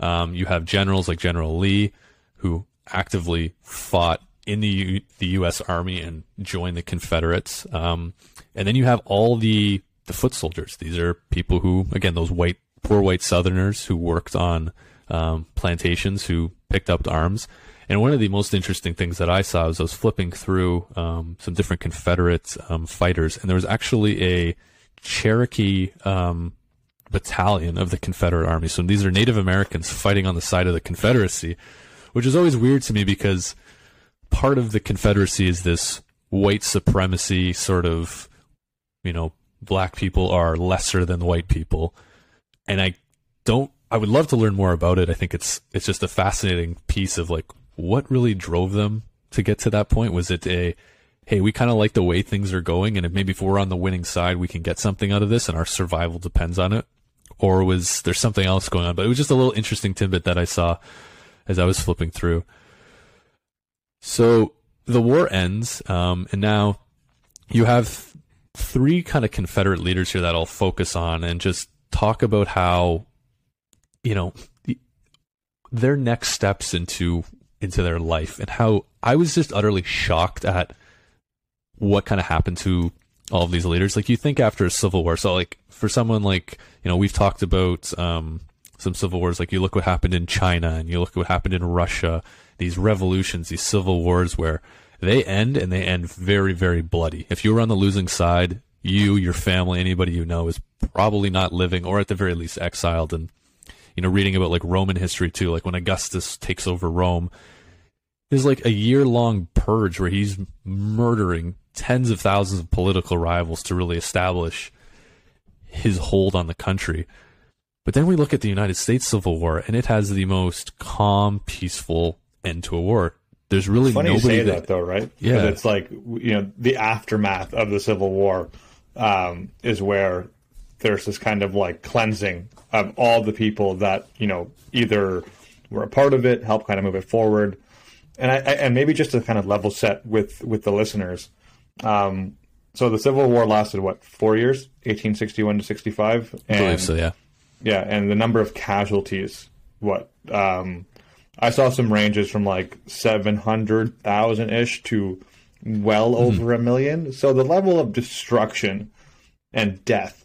Um, you have generals like General Lee, who actively fought in the U- the U.S. Army and joined the Confederates. Um, and then you have all the the foot soldiers. These are people who, again, those white poor white Southerners who worked on um, plantations, who picked up arms. And one of the most interesting things that I saw was I was flipping through um, some different Confederate um, fighters, and there was actually a Cherokee um, battalion of the Confederate Army. So these are Native Americans fighting on the side of the Confederacy, which is always weird to me because part of the Confederacy is this white supremacy sort of, you know, black people are lesser than white people. And I don't I would love to learn more about it. I think it's it's just a fascinating piece of like what really drove them to get to that point. Was it a hey, we kind of like the way things are going, and if maybe if we're on the winning side, we can get something out of this, and our survival depends on it, or was there something else going on? But it was just a little interesting tidbit that I saw as I was flipping through. So the war ends, um, and now you have three kind of Confederate leaders here that I'll focus on and just talk about how, you know, their next steps into into their life and how I was just utterly shocked at what kind of happened to all of these leaders. Like you think after a civil war, so like for someone like you know we've talked about um, some civil wars. Like you look what happened in China and you look what happened in Russia. These revolutions, these civil wars, where they end and they end very very bloody. If you were on the losing side, you, your family, anybody you know is probably not living or at the very least exiled and you know, reading about like Roman history too, like when Augustus takes over Rome, there's like a year long purge where he's murdering tens of thousands of political rivals to really establish his hold on the country. But then we look at the United States Civil War and it has the most calm, peaceful end to a war. There's really Funny you nobody say that, that, though, right? Yeah. It's like you know the aftermath of the Civil War um, is where there's this kind of like cleansing of all the people that you know either were a part of it, helped kind of move it forward, and I, I and maybe just to kind of level set with with the listeners. Um, so the Civil War lasted what four years, 1861 to 65, I believe so, yeah. yeah, and the number of casualties, what? Um, I saw some ranges from like 700,000 ish to well over a million. So the level of destruction and death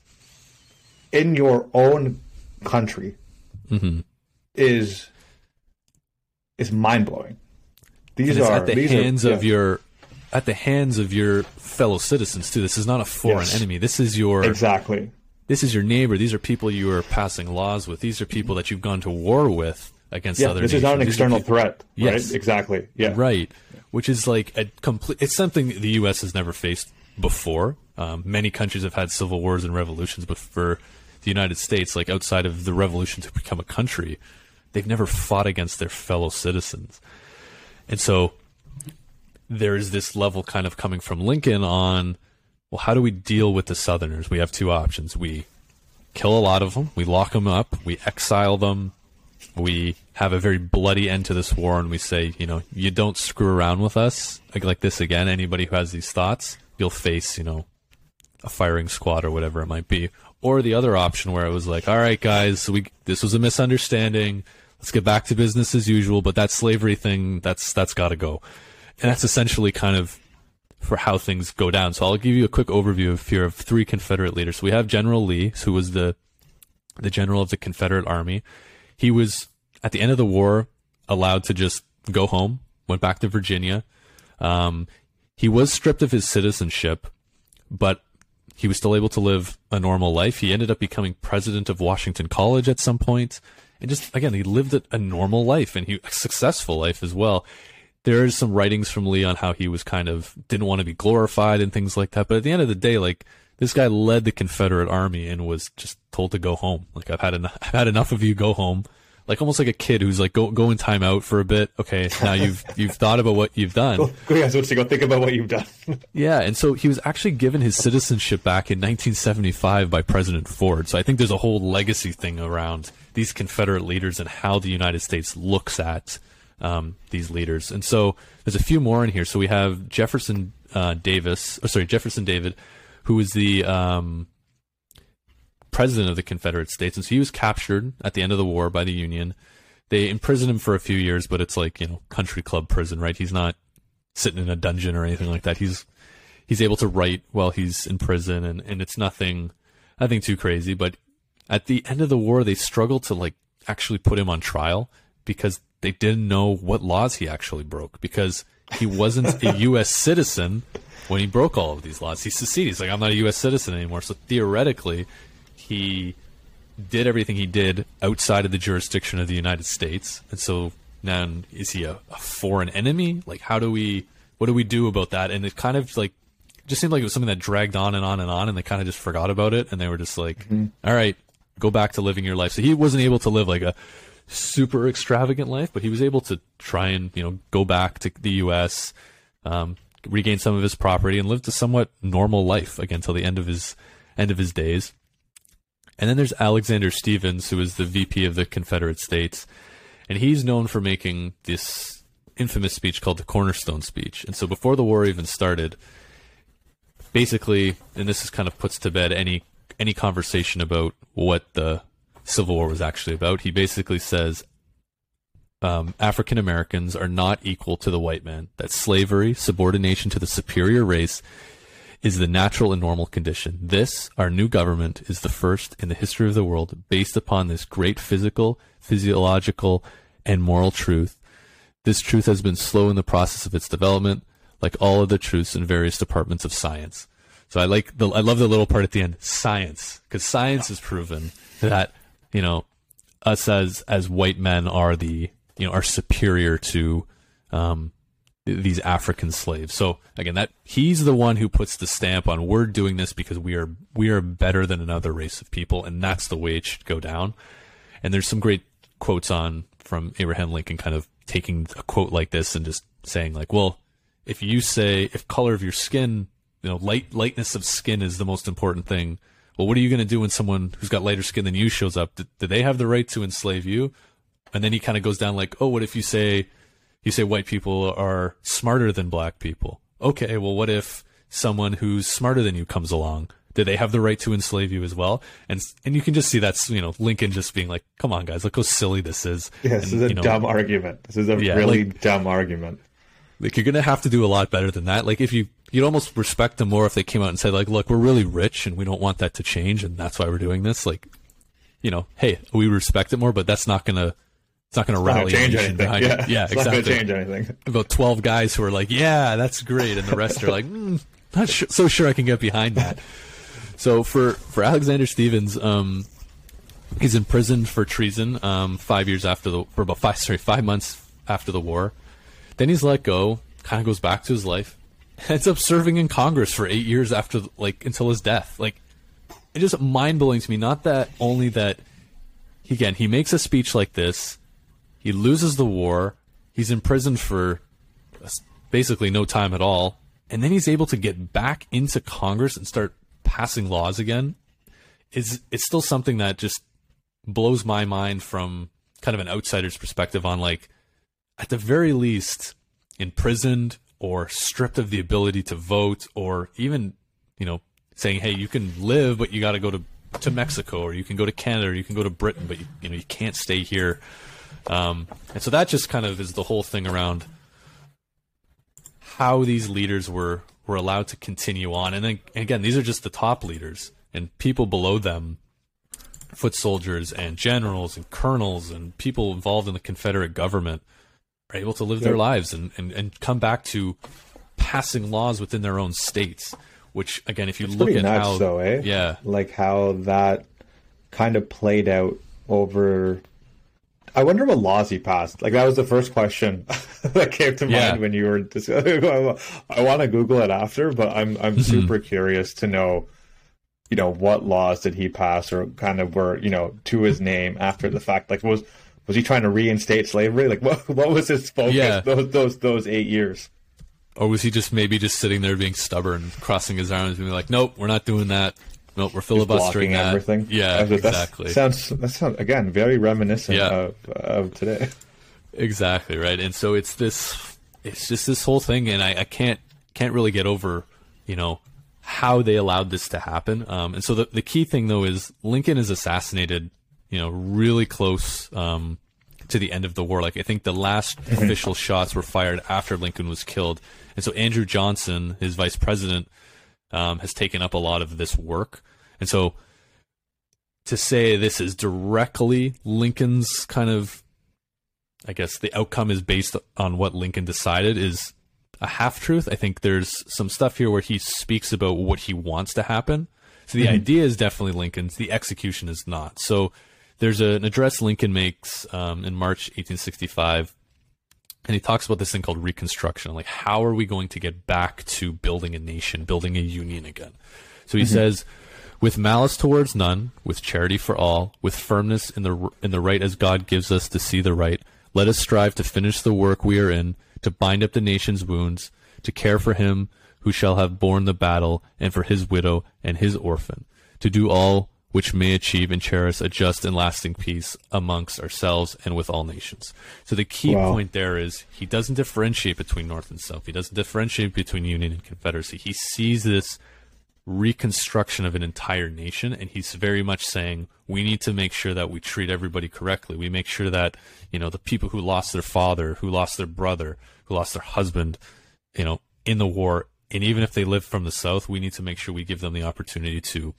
in your own country is is mind blowing. These are at the these hands are, of yeah. your at the hands of your fellow citizens too. This is not a foreign Yes. enemy. This is your exactly this is your neighbor. These are people you are passing laws with. These are people that you've gone to war with against yeah. other This nations. is not an These external people- threat, right? Yes. Exactly. Yeah. Right. Which is like a complete. It's something the U.S. has never faced before. Um, many countries have had civil wars and revolutions, but for the United States, like outside of the revolution to become a country, they've never fought against their fellow citizens. And so there's this level kind of coming from Lincoln on, well, how do we deal with the Southerners? We have two options. We kill a lot of them, we lock them up, we exile them, we have a very bloody end to this war and we say, you know, you don't screw around with us like, like this again. Anybody who has these thoughts, you'll face, you know, a firing squad or whatever it might be. Or the other option where it was like, all right, guys, we this was a misunderstanding. Let's get back to business as usual. But that slavery thing, that's that's got to go. And that's essentially kind of for how things go down. So I'll give you a quick overview of here of three Confederate leaders. So we have General Lee, who was the the general of the Confederate Army. He was at the end of the war allowed to just go home, went back to Virginia. Um, he was stripped of his citizenship, but he was still able to live a normal life. He ended up becoming president of Washington College at some point, and just again he lived a, normal life and he a successful life as well. There is some writings from Lee on how he was kind of didn't want to be glorified and things like that. But at the end of the day, like this guy led the Confederate army and was just told to go home. Like I've had enough, I've had enough of you. Go home. Like almost like a kid who's like go go in timeout for a bit. Okay, now you've you've thought about what you've done. Go, go, yeah, so to go think about what you've done. yeah, and so he was actually given his citizenship back in 1975 by President Ford. So I think there's a whole legacy thing around these Confederate leaders and how the United States looks at um, these leaders. And so there's a few more in here. So we have Jefferson uh, Davis, or sorry, Jefferson David, who was the um, president of the Confederate States, and so he was captured at the end of the war by the Union. They imprisoned him for a few years, but it's like you know country club prison, right? He's not sitting in a dungeon or anything like that. He's he's able to write while he's in prison, and and it's nothing nothing too crazy. But at the end of the war, they struggled to like actually put him on trial because they didn't know what laws he actually broke because he wasn't a U.S. citizen when he broke all of these laws. He seceded. He's like, I'm not a U.S. citizen anymore. So theoretically, he did everything he did outside of the jurisdiction of the United States. And so now is he a, a, foreign enemy? Like, how do we, what do we do about that? And it kind of like, just seemed like it was something that dragged on and on and on, and they kind of just forgot about it. And they were just like, mm-hmm. All right, go back to living your life. So he wasn't able to live like a super extravagant life, but he was able to try and, you know, go back to the U.S., um, regain some of his property and lived a somewhat normal life again till the end of his end of his days. And then there's Alexander Stephens, who is the VP of the Confederate States, and he's known for making this infamous speech called the Cornerstone Speech. And so before the war even started, basically, and this is kind of puts to bed any any conversation about what the Civil War was actually about. He basically says um, African Americans are not equal to the white man. That slavery, subordination to the superior race, is the natural and normal condition. This, our new government, is the first in the history of the world based upon this great physical, physiological, and moral truth. This truth has been slow in the process of its development, like all of the truths in various departments of science. So I like the, I love the little part at the end, science, because science has proven that, you know, us as, as white men are the, you know, are superior to, um, these African slaves. So again, that he's the one who puts the stamp on we're doing this because we are we are better than another race of people, and that's the way it should go down. And there's some great quotes on from Abraham Lincoln, kind of taking a quote like this and just saying like, well, if you say if color of your skin, you know, light lightness of skin is the most important thing. Well, what are you going to do when someone who's got lighter skin than you shows up? Do, do they have the right to enslave you? And then he kind of goes down like, oh, what if you say you say white people are smarter than black people. Okay, well, what if someone who's smarter than you comes along? Do they have the right to enslave you as well? And and you can just see that's you know Lincoln just being like, "Come on, guys, look how silly this is." Yeah, this and, is a know, dumb argument. This is a yeah, really like, dumb argument. Like you're gonna have to do a lot better than that. Like if you you'd almost respect them more if they came out and said like, "Look, we're really rich and we don't want that to change, and that's why we're doing this." Like, you know, hey, we respect it more, but that's not gonna it's not going to rally change anything. behind yeah. it. Yeah, it's exactly. Not going to change anything. About twelve guys who are like, "Yeah, that's great," and the rest are like, mm, "Not sh- so sure I can get behind that." so for for Alexander Stephens, um, he's imprisoned for treason um, five years after the for about five sorry five months after the war. Then he's let go. Kind of goes back to his life. Ends up serving in Congress for eight years after like until his death. Like it's just mind blowing to me. Not that only that again he makes a speech like this he loses the war. He's imprisoned for uh, basically no time at all. And then he's able to get back into Congress and start passing laws again. Is it's still something that just blows my mind from kind of an outsider's perspective on like at the very least imprisoned or stripped of the ability to vote or even you know saying hey you can live but you got to go to to Mexico or you can go to Canada or you can go to Britain but you, you know you can't stay here um, and so that just kind of is the whole thing around how these leaders were were allowed to continue on. And then again, these are just the top leaders, and people below them, foot soldiers and generals and colonels and people involved in the Confederate government, are able to live their lives and, and, and come back to passing laws within their own states. Which again, if you it's look at nuts, how, though, eh? yeah, like how that kind of played out over I wonder what laws he passed. Like that was the first question that came to mind Yeah. when you were. Dis- I want to Google it after, but I'm I'm Mhm. super curious to know, you know, what laws did he pass or kind of were you know to his name after the fact. Like was was he trying to reinstate slavery? Like what what was his focus Yeah. those those those eight years? Or was he just maybe just sitting there being stubborn, crossing his arms, and being like, "Nope, we're not doing that. Nope, we're filibustering that." everything. Yeah, exactly. Sounds that sounds again very reminiscent Yeah. of of today. Exactly right, and so it's this, it's just this whole thing, and I, I can't can't really get over, you know, how they allowed this to happen. Um, and so the the key thing though is Lincoln is assassinated, you know, really close um, to the end of the war. Like I think the last official shots were fired after Lincoln was killed, and so Andrew Johnson, his vice president, um, has taken up a lot of this work, and so to say this is directly Lincoln's kind of I guess the outcome is based on what Lincoln decided is a half truth. I think there's some stuff here where he speaks about what he wants to happen. So the idea is definitely Lincoln's. The execution is not. So there's a, an address Lincoln makes um, in March 1865, and he talks about this thing called Reconstruction. Like, how are we going to get back to building a nation, building a union again? So he mm-hmm. says, with malice towards none, with charity for all, with firmness in the in the right as God gives us to see the right, let us strive to finish the work we are in, to bind up the nation's wounds, to care for him who shall have borne the battle, and for his widow and his orphan, to do all which may achieve and cherish a just and lasting peace amongst ourselves and with all nations. So the key Wow. point there is he doesn't differentiate between North and South. He doesn't differentiate between Union and Confederacy. He sees this reconstruction of an entire nation and he's very much saying we need to make sure that we treat everybody correctly we make sure that you know the people who lost their father who lost their brother who lost their husband you know in the war and even if they live from the south we need to make sure we give them the opportunity to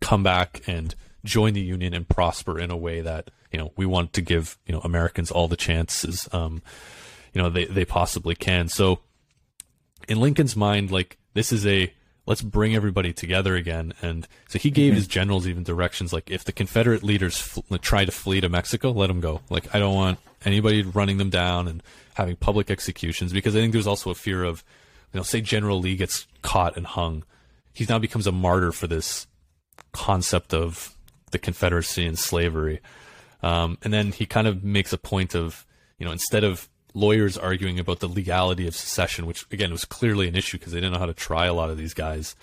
come back and join the union and prosper in a way that you know we want to give you know Americans all the chances um you know they they possibly can so in Lincoln's mind, like this is a let's bring everybody together again. And so he gave his generals even directions like if the Confederate leaders fl- try to flee to Mexico, let them go. Like I don't want anybody running them down and having public executions because I think there's also a fear of, you know, say General Lee gets caught and hung, he now becomes a martyr for this concept of the Confederacy and slavery. Um, and then he kind of makes a point of, you know, instead of lawyers arguing about the legality of secession, which again was clearly an issue because they didn't know how to try a lot of these guys,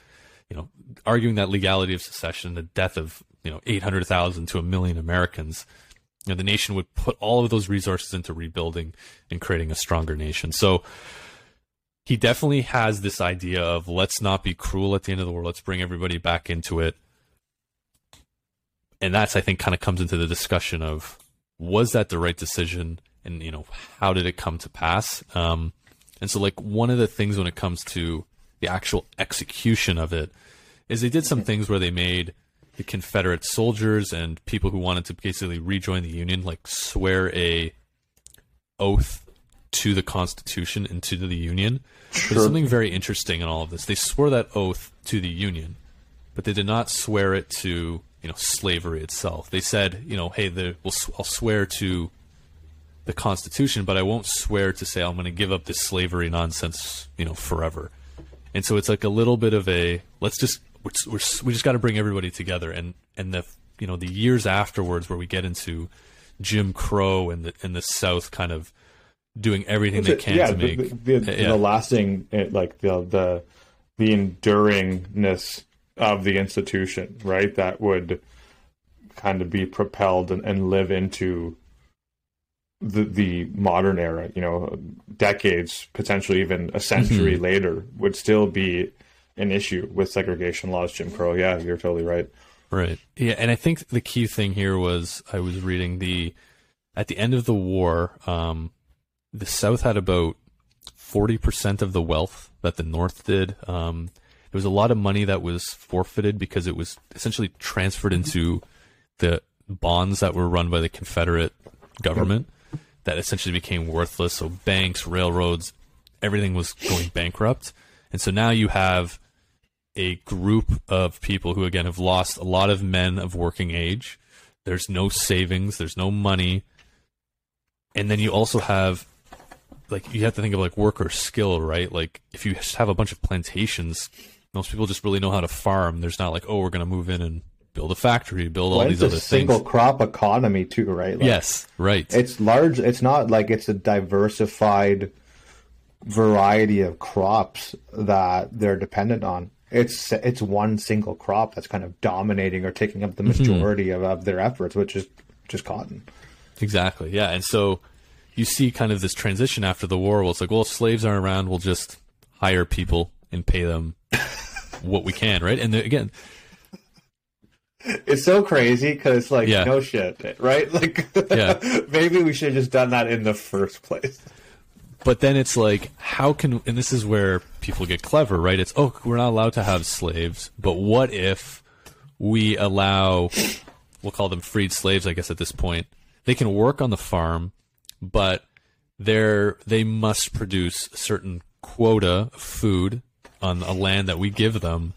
you know, arguing that legality of secession, the death of, you know, 800,000 to a million Americans, you know, the nation would put all of those resources into rebuilding and creating a stronger nation. So he definitely has this idea of let's not be cruel at the end of the war. Let's bring everybody back into it. And that's, I think, kind of comes into the discussion of was that the right decision? And, you know, how did it come to pass? Um, and so, like, one of the things when it comes to the actual execution of it is they did some things where they made the Confederate soldiers and people who wanted to basically rejoin the Union, like, swear a oath to the Constitution and to the Union. But There's something very interesting in all of this. They swore that oath to the Union, but they did not swear it to you know slavery itself. They said, you know, hey, the, we'll, I'll swear to the Constitution, but I won't swear to say I'm going to give up this slavery nonsense, you know, forever. And so it's like a little bit of a let's just we're, we're, we just got to bring everybody together, and and the you know the years afterwards where we get into Jim Crow and the and the South kind of doing everything they can yeah, to make the, the, yeah. the lasting, eh, like the the the enduringness of the institution, right? That would kind of be propelled and, and live into the the modern era. You know, decades, potentially even a century Mm-hmm. later, would still be an issue with segregation laws, Jim Crow. Yeah, you're totally right. Right. Yeah, and I think the key thing here was I was reading the at the end of the war, um, the South had about forty percent of the wealth that the North did. Um, there was a lot of money that was forfeited because it was essentially transferred into the bonds that were run by the Confederate government that essentially became worthless. So banks, railroads, everything was going bankrupt. And so now you have a group of people who again have lost a lot of men of working age. There's no savings, there's no money. and then you also have like you have to think of like worker skill, right? Like if you have a bunch of plantations, most people just really know how to farm. There's not like, oh, we're going to move in and build a factory, build all Well, these it's other a single crop economy too, right? Like, Yes, right. It's large. It's not like it's a diversified variety of crops that they're dependent on. It's it's one single crop that's kind of dominating or taking up the mm-hmm. majority of, of their efforts, which is just cotton. Exactly. Yeah. And so you see kind of this transition after the war. Well, it's like, well, if slaves aren't around, we'll just hire people and pay them what we can, right? And again, It's so crazy because it's like Yeah. no shit, right? Like, Yeah. maybe we should have just done that in the first place. but then it's like, how can, and this is where people get clever, right? It's, oh, we're not allowed to have slaves, but what if we allow, we'll call them freed slaves, I guess, at this point. They can work on the farm, but they're, they must produce a certain quota of food on a land that we give them.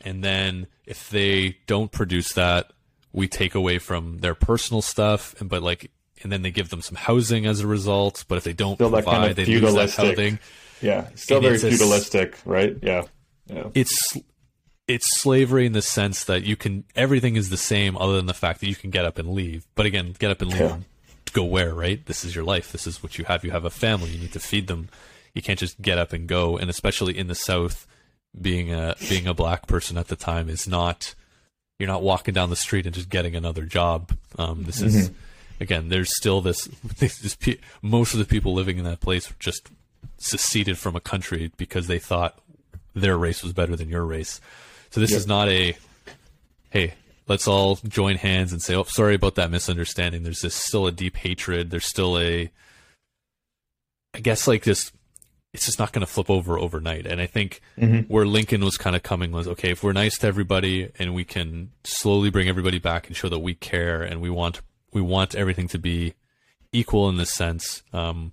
And then if they don't produce that, we take away from their personal stuff. And, but like, and then they give them some housing as a result. But if they don't Still provide, kind of they lose that feudalistic. housing. Yeah, still And very it's a feudalistic, right? Yeah, yeah. it's it's slavery in the sense that you can everything is the same other than the fact that you can get up and leave. But again, get up and leave. Yeah. Go where, right? This is your life. This is what you have. You have a family. You need to feed them. You can't just get up and go. And especially in the South, being a being a black person at the time is not you're not walking down the street and just getting another job. Um, this is again, there's still this. this pe- most of the people living in that place just seceded from a country because they thought their race was better than your race. So this is not a hey, let's all join hands and say, "Oh, sorry about that misunderstanding." There's this still a deep hatred. There's still a I guess like this it's just not going to flip over overnight. And I think where Lincoln was kind of coming was okay, if we're nice to everybody and we can slowly bring everybody back and show that we care and we want we want everything to be equal in this sense, um,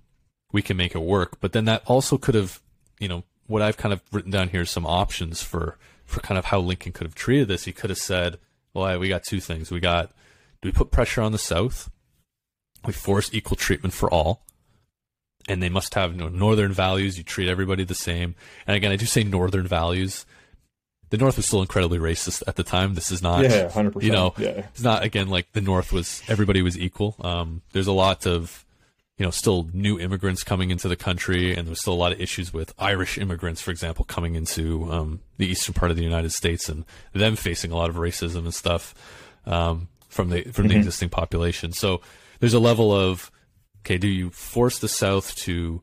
we can make it work. But then that also could have, you know, what I've kind of written down here is some options for for kind of how Lincoln could have treated this. He could have said, "Well, we got two things. We got do we put pressure on the South? We force equal treatment for all." And they must have you know, northern values. You treat everybody the same. And again, I do say northern values. The North was still incredibly racist at the time. This is not, Yeah, 100%, you know, yeah. it's not again like the North was everybody was equal. Um, there's a lot of, you know, still new immigrants coming into the country, and there's still a lot of issues with Irish immigrants, for example, coming into um, the eastern part of the United States and them facing a lot of racism and stuff um, from the from the existing population. So there's a level of okay, do you force the South to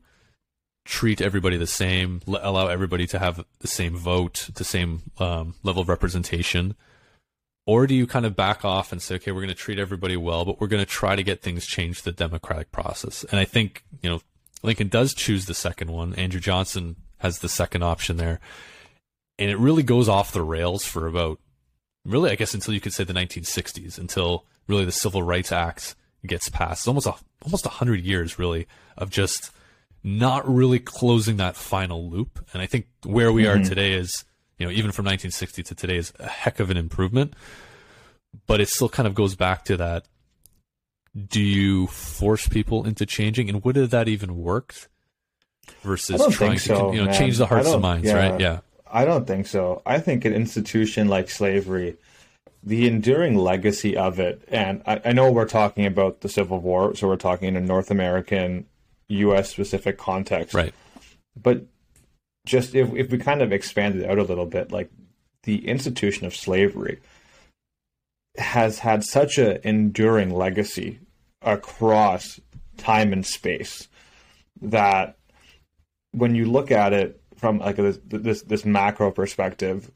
treat everybody the same, allow everybody to have the same vote, the same um, level of representation? Or do you kind of back off and say, okay, we're going to treat everybody well, but we're going to try to get things changed the democratic process? And I think, you know, Lincoln does choose the second one. Andrew Johnson has the second option there. And it really goes off the rails for about, really, I guess, until you could say the 1960s, until really the Civil Rights Act gets passed. It's almost a, almost 100 years, really, of just not really closing that final loop. And I think where we are mm-hmm. today is, you know, even from 1960 to today is a heck of an improvement. But it still kind of goes back to that. Do you force people into changing, and would have that even worked? Versus trying think to, you know, man. change the hearts and minds, yeah. right? Yeah, I don't think so. I think an institution like slavery, the enduring legacy of it, and I, I know we're talking about the Civil War, so we're talking in a North American, U.S. specific context, right. But just if if we kind of expand it out a little bit, like the institution of slavery has had such an enduring legacy across time and space that when you look at it from like this this, this macro perspective,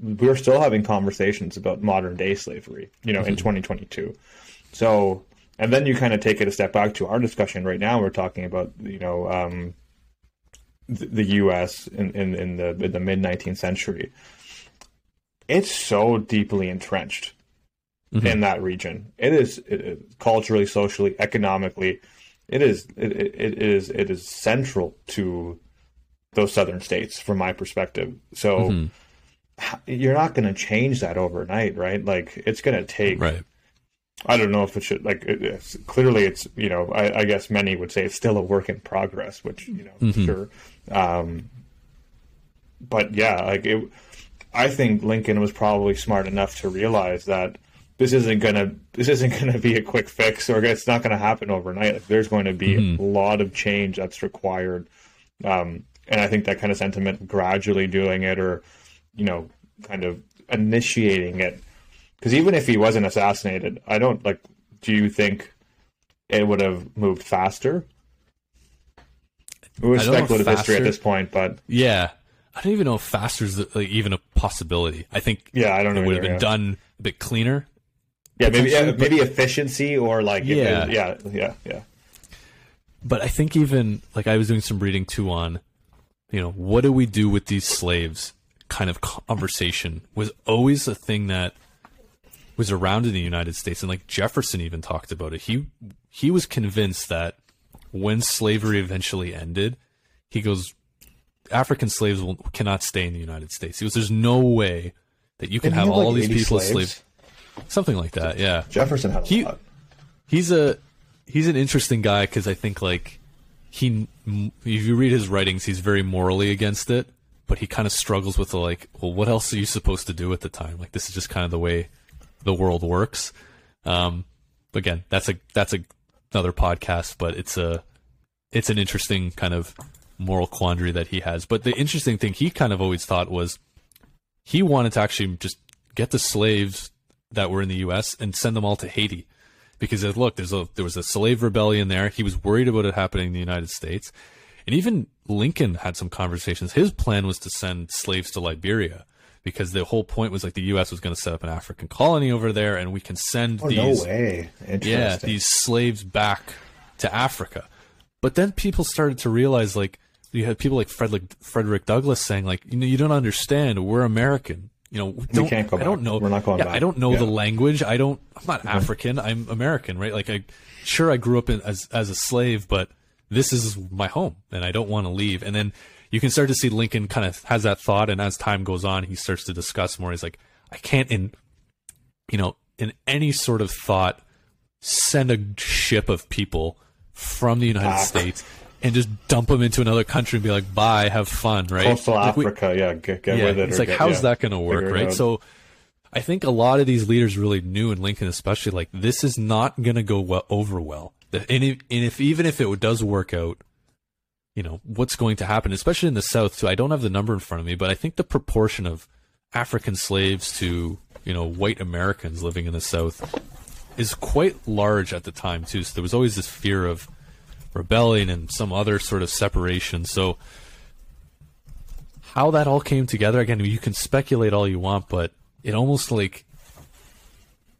we're still having conversations about modern day slavery, you know, in mm-hmm. 2022. So, and then you kind of take it a step back to our discussion right now. We're talking about, you know, um, the, the U.S. in, in, in the in the mid 19th century. It's so deeply entrenched mm-hmm. in that region. It is it, culturally, socially, economically. It is it, it, is it is central to those southern states from my perspective. So h- you're not going to change that overnight, right? Like it's going to take Right. I don't know if it should like it, it's, clearly it's you know I, I, guess many would say it's still a work in progress, which you know mm-hmm. sure, um, but yeah, like it. I think Lincoln was probably smart enough to realize that this isn't gonna this isn't gonna be a quick fix or it's not gonna happen overnight. Like, there's going to be mm-hmm. a lot of change that's required, um, and I think that kind of sentiment, gradually doing it or you know, kind of initiating it because even if he wasn't assassinated, I don't like. Do you think it would have moved faster? Was speculative history at this point, but yeah, I don't even know if faster is like, even a possibility. I think yeah, I don't know. It would have been yeah. done a bit cleaner. Yeah, maybe yeah, maybe efficiency or like yeah, yeah, yeah, yeah. But I think even like I was doing some reading too on, you know, what do we do with these slaves? Kind of conversation was always a thing that was around in the United States, and like Jefferson even talked about it. He he was convinced that when slavery eventually ended, he goes, African slaves will, cannot stay in the United States. He goes, there's no way that you can have all like these people slaves? as slaves. Something like that, yeah. Jefferson had a he, lot. He's a he's an interesting guy because I think like he if you read his writings, he's very morally against it, but he kind of struggles with the like, well, what else are you supposed to do at the time? Like this is just kind of the way the world works. Um, again, that's a that's a, another podcast, but it's a it's an interesting kind of moral quandary that he has. But the interesting thing he kind of always thought was he wanted to actually just get the slaves that were in the U.S. and send them all to Haiti because look, there's a there was a slave rebellion there. He was worried about it happening in the United States, and even Lincoln had some conversations. His plan was to send slaves to Liberia because the whole point was like the U.S. was going to set up an African colony over there, and we can send oh, these no way. yeah these slaves back to Africa. But then people started to realize like you had people like Frederick Frederick Douglass saying like you know you don't understand we're American you know we can't go I don't know we're not going yeah, back. I don't know yeah. the language I don't I'm not mm-hmm. African I'm American right like I sure I grew up in, as as a slave but this is my home and I don't want to leave and then you can start to see Lincoln kind of has that thought, and as time goes on, he starts to discuss more. He's like, I can't in, you know, in any sort of thought, send a ship of people from the United ah. States and just dump them into another country and be like, bye, have fun, right? Coastal like Africa, we, yeah, get, get yeah, with it. It's like, get, how's yeah, that going to work, right? So. I think a lot of these leaders really knew, and Lincoln especially, like this is not going to go well, over well. And if, and if even if it does work out, you know what's going to happen, especially in the South too. I don't have the number in front of me, but I think the proportion of African slaves to you know white Americans living in the South is quite large at the time too. So there was always this fear of rebellion and some other sort of separation. So how that all came together again, you can speculate all you want, but it almost like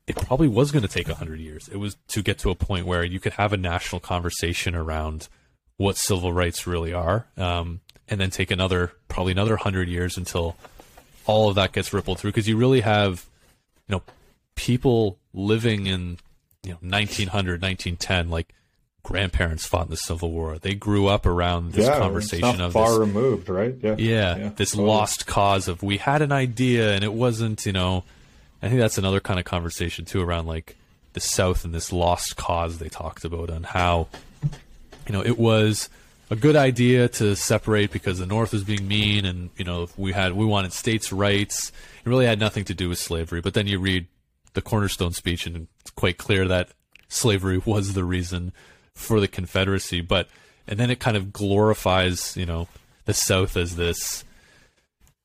it probably was going to take a hundred years. It was to get to a point where you could have a national conversation around what civil rights really are, um, and then take another probably another hundred years until all of that gets rippled through. Because you really have, you know, people living in you know 1900, 1910, like grandparents fought in the Civil War. They grew up around this yeah, conversation of far this, removed, right? Yeah, yeah, yeah this totally. lost cause of we had an idea and it wasn't, you know. I think that's another kind of conversation too around like the South and this lost cause they talked about and how you know, it was a good idea to separate because the North was being mean, and you know, we had we wanted states' rights. It really had nothing to do with slavery. But then you read the Cornerstone speech, and it's quite clear that slavery was the reason for the Confederacy. But and then it kind of glorifies, you know, the South as this.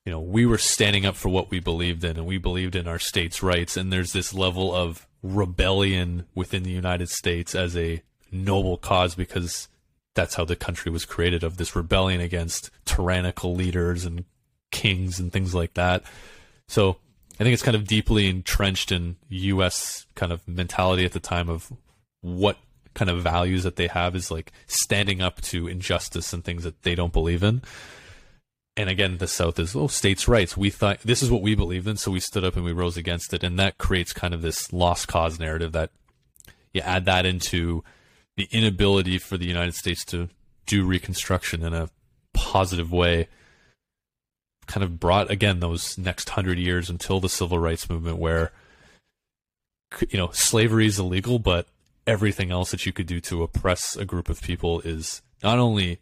You know, we were standing up for what we believed in, and we believed in our states' rights. And there's this level of rebellion within the United States as a noble cause because that's how the country was created of this rebellion against tyrannical leaders and kings and things like that. So I think it's kind of deeply entrenched in U.S. kind of mentality at the time of what kind of values that they have is like standing up to injustice and things that they don't believe in. And again, the South is oh states' rights. We thought this is what we believed in, so we stood up and we rose against it, and that creates kind of this lost cause narrative that you add that into the inability for the United States to do reconstruction in a positive way kind of brought again those next hundred years until the civil rights movement where you know, slavery is illegal, but everything else that you could do to oppress a group of people is not only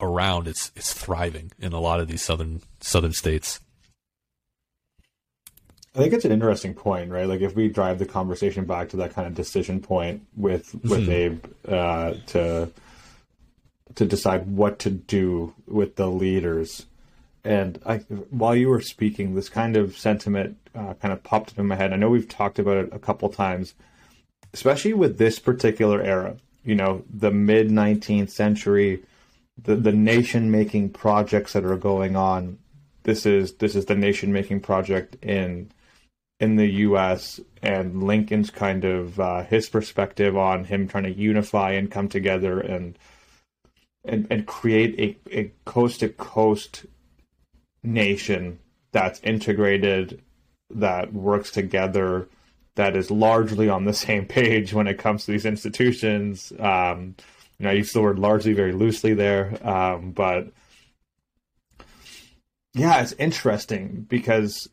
around, it's it's thriving in a lot of these southern southern states. I think it's an interesting point, right? Like if we drive the conversation back to that kind of decision point with with Mhm. Abe uh, to to decide what to do with the leaders, and I while you were speaking, this kind of sentiment uh, kind of popped up in my head. I know we've talked about it a couple times, especially with this particular era. You know, the mid nineteenth century, the the nation making projects that are going on. This is this is the nation making project in in the U.S. and Lincoln's kind of uh, his perspective on him trying to unify and come together and and and create a, a coast to coast nation that's integrated, that works together, that is largely on the same page when it comes to these institutions. Um, you know, I use the word largely very loosely there, um, but yeah, it's interesting because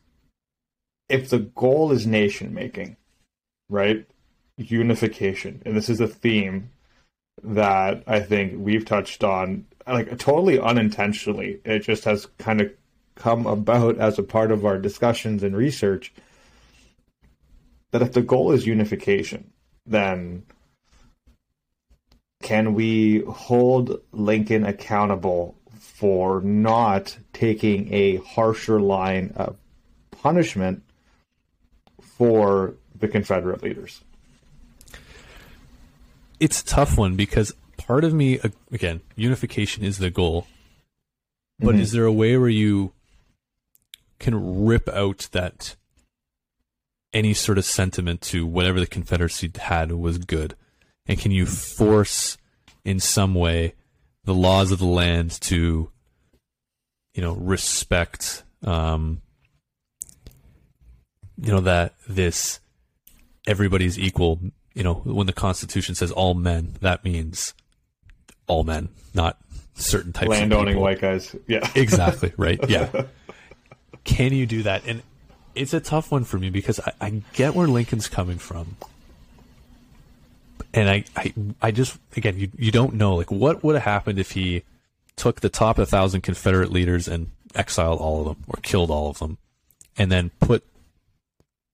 if the goal is nation making, right? Unification, and this is a theme that I think we've touched on, like totally unintentionally. It just has kind of come about as a part of our discussions and research. That if the goal is unification, then can we hold Lincoln accountable for not taking a harsher line of punishment for the Confederate leaders? It's a tough one because part of me, again, unification is the goal, but Mhm. is there a way where you can rip out that any sort of sentiment to whatever the Confederacy had was good? And can you force in some way the laws of the land to, you know, respect, um, you know, that this everybody's equal, you know, when the Constitution says all men, that means all men, not certain types of Landowning white guys. Yeah. Exactly, right? Yeah. Can you do that? And it's a tough one for me because I, I get where Lincoln's coming from. And I, I, I just, again, you, you don't know, like, what would have happened if he took the top 1,000 Confederate leaders and exiled all of them or killed all of them and then put,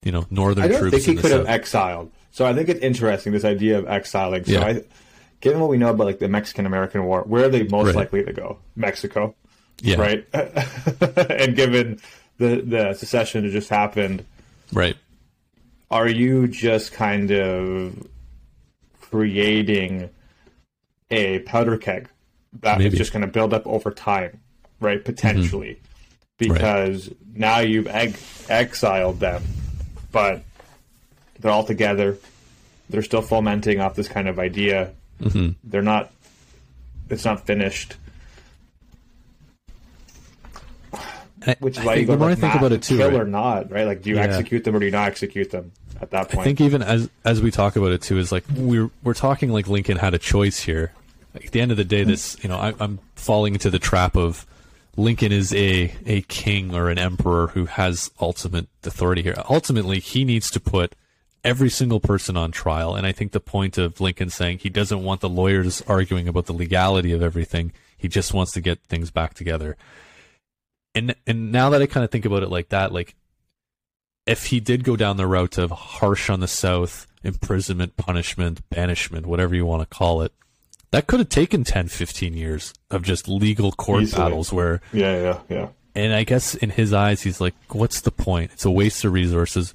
you know, northern I don't troops think he could have exiled. So I think it's interesting this idea of exiling. So Yeah. I, given what we know about like the Mexican American War, where are they most Right. likely to go? Mexico, yeah. right? and given the the secession that just happened, Right. are you just kind of creating a powder keg that is Maybe. just going to build up over time, right? Potentially, because now you've eg- exiled them, but they're all together. They're still fomenting off this kind of idea. hmm They're not. It's not finished. Which is why you go the more I think about it too, kill right? or not, right? Like, do you Yeah. execute them or do you not execute them at that point? I think even as as we talk about it too is like we're we're talking like Lincoln had a choice here. Like, at the end of the day, this you know I, I'm falling into the trap of Lincoln is a a king or an emperor who has ultimate authority here. Ultimately, he needs to put every single person on trial, and I think the point of Lincoln saying he doesn't want the lawyers arguing about the legality of everything. He just wants to get things back together. And and now that I kind of think about it like that, like if he did go down the route of harsh on the South, imprisonment, punishment, banishment, whatever you want to call it, that could have taken 10, 15 years of just legal court Easily. battles where, yeah, yeah, yeah. and I guess in his eyes, he's like, what's the point? It's a waste of resources.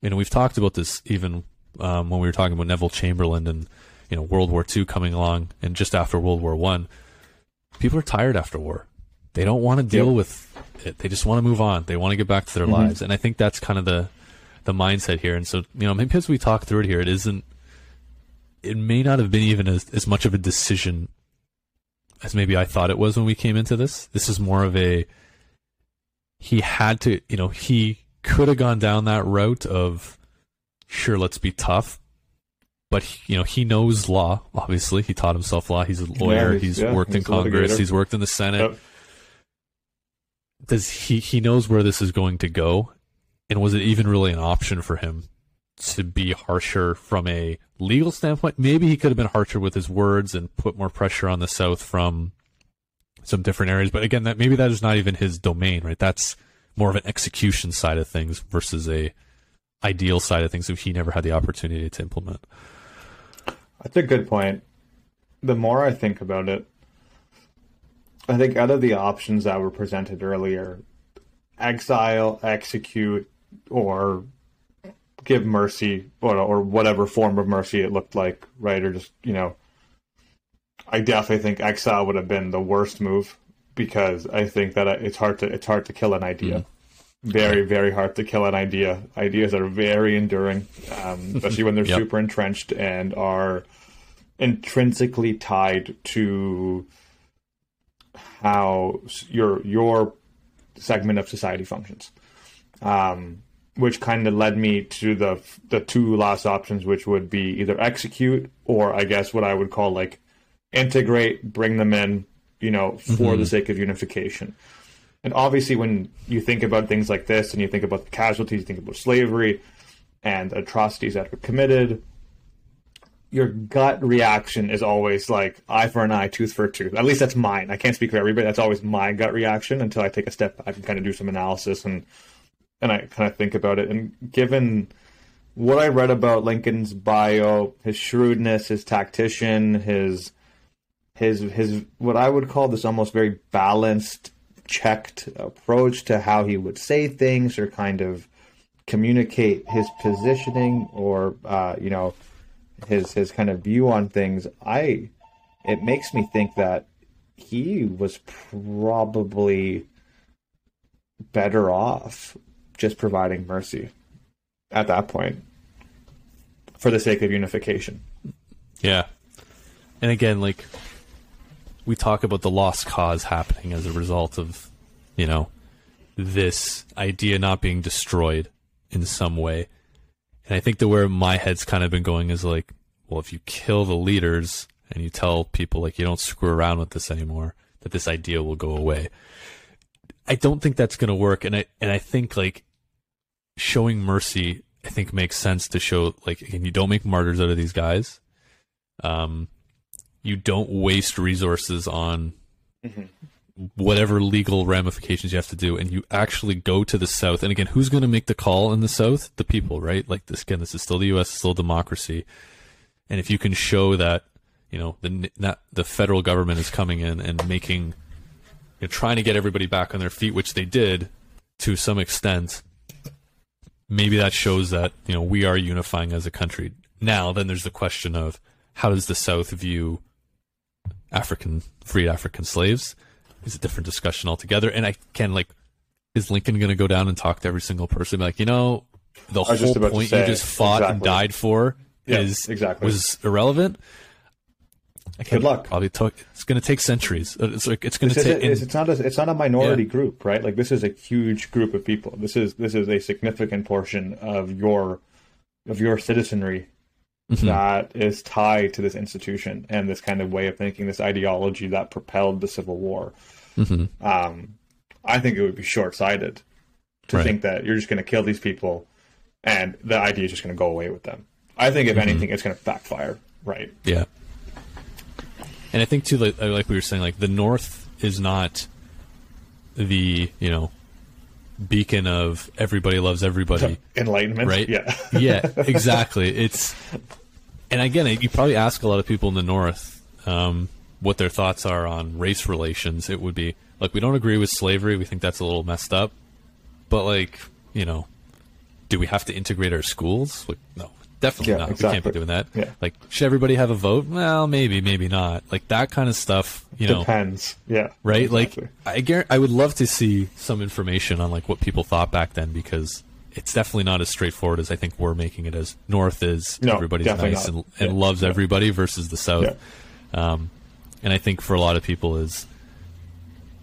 You know, we've talked about this even um, when we were talking about Neville Chamberlain and, you know, World War II coming along and just after World War One. People are tired after war. They don't want to deal Yep. with it. They just want to move on. They want to get back to their Mhm. lives. And I think that's kind of the the mindset here. And so, you know, maybe as we talk through it here, it isn't it may not have been even as, as much of a decision as maybe I thought it was when we came into this. This is more of a he had to, you know, he could have gone down that route of sure, let's be tough. But he- you know, he knows law. Obviously, he taught himself law. He's a lawyer. he's- he's yeah, worked in he's a Congress. litigator. He's worked in the Senate. Yep. Does he he knows where this is going to go, and was it even really an option for him to be harsher from a legal standpoint. Maybe he could have been harsher with his words and put more pressure on the South from some different areas. But again, that maybe that is not even his domain, right? That's more of an execution side of things versus a ideal side of things that he never had the opportunity to implement. That's a good point. The more I think about it, I think out of the options that were presented earlier, exile, execute, or give mercy, or, or whatever form of mercy it looked like, right? Or just, you know, I definitely think exile would have been the worst move because I think that it's hard to it's hard to kill an idea. Mm. Very very hard to kill an idea. Ideas are very enduring, um, especially when they're yep. super entrenched and are intrinsically tied to how your your segment of society functions. Um, which kind of led me to the the two last options, which would be either execute or I guess what I would call like integrate, bring them in, you know, for mm-hmm. the sake of unification. And obviously, when you think about things like this, and you think about the casualties, you think about slavery and atrocities that were committed, your gut reaction is always like eye for an eye, tooth for a tooth. At least that's mine. I can't speak for everybody. That's always my gut reaction until I take a step back and kind of do some analysis and and I kind of think about it. And given what I read about Lincoln's bio, his shrewdness, his tactician, his his his what I would call this almost very balanced, checked approach to how he would say things or kind of communicate his positioning or uh, you know his his kind of view on things. I it makes me think that he was probably better off just providing mercy at that point for the sake of unification. Yeah. And again, like we talk about the lost cause happening as a result of, you know, this idea not being destroyed in some way. And I think that where my head's kind of been going is like, well, if you kill the leaders and you tell people like you don't screw around with this anymore, that this idea will go away. I don't think that's going to work. And I, and I think like showing mercy, I think makes sense to show like, again, you don't make martyrs out of these guys. Um, you don't waste resources on mm-hmm. Whatever legal ramifications you have to do, and you actually go to the South. And again, who's going to make the call in the South? The people, right? Like this again, this is still the U.S., still democracy, and if you can show that, you know, the not, the federal government is coming in and making, you know, trying to get everybody back on their feet, which they did to some extent. Maybe that shows that you know we are unifying as a country. Now, then there's the question of how does the South view African freed African slaves is a different discussion altogether. And I can like, is Lincoln going to go down and talk to every single person? Like, you know, the whole point say, you just fought exactly. and died for yeah, is exactly was irrelevant. Good luck. Probably took. It's going to take centuries. Uh, it's like it's going to take. It's, it's not. A, it's not a minority yeah. group, right? Like this is a huge group of people. This is this is a significant portion of your of your citizenry mm-hmm. that is tied to this institution and this kind of way of thinking, this ideology that propelled the Civil War. Mm-hmm. Um, I think it would be short sighted to right. think that you're just going to kill these people and the idea is just going to go away with them. I think, if mm-hmm. anything, it's going to backfire. Right. Yeah. And I think too, like, like we were saying, like the North is not the you know beacon of everybody loves everybody enlightenment right yeah yeah exactly it's and again you probably ask a lot of people in the north um, what their thoughts are on race relations it would be like we don't agree with slavery we think that's a little messed up but like you know do we have to integrate our schools like no Definitely yeah, not. Exactly. We can't be doing that. Yeah. Like, should everybody have a vote? Well, maybe, maybe not. Like that kind of stuff. You know, depends. Yeah. Right. Exactly. Like, I guarantee, I would love to see some information on like what people thought back then because it's definitely not as straightforward as I think we're making it as North is. No, everybody's nice and, and yeah. loves everybody versus the South. Um, and I think for a lot of people is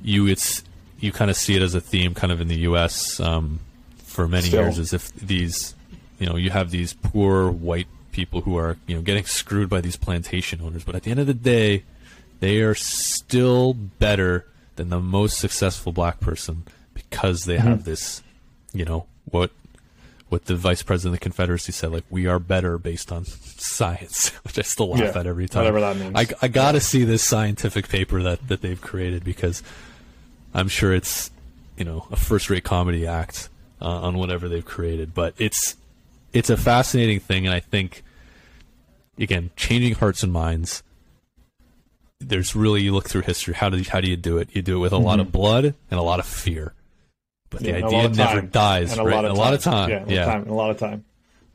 you it's you kind of see it as a theme kind of in the U.S. Um, for many Still. years as if these you know you have these poor white people who are you know getting screwed by these plantation owners but at the end of the day they are still better than the most successful black person because they mm-hmm. have this you know what what the vice president of the Confederacy said, like we are better based on science, which I still laugh Yeah, at every time. whatever that means. I, I got to see this scientific paper that that they've created because I'm sure it's you know a first rate comedy act uh, on whatever they've created, but it's it's a fascinating thing, and I think again changing hearts and minds. There's really you look through history. How do you, how do you do it? You do it with a lot of blood and a lot of fear. But the Mm-hmm. Yeah, idea never dies, And a right? lot of a lot of time. Yeah, yeah. Time, a lot of time.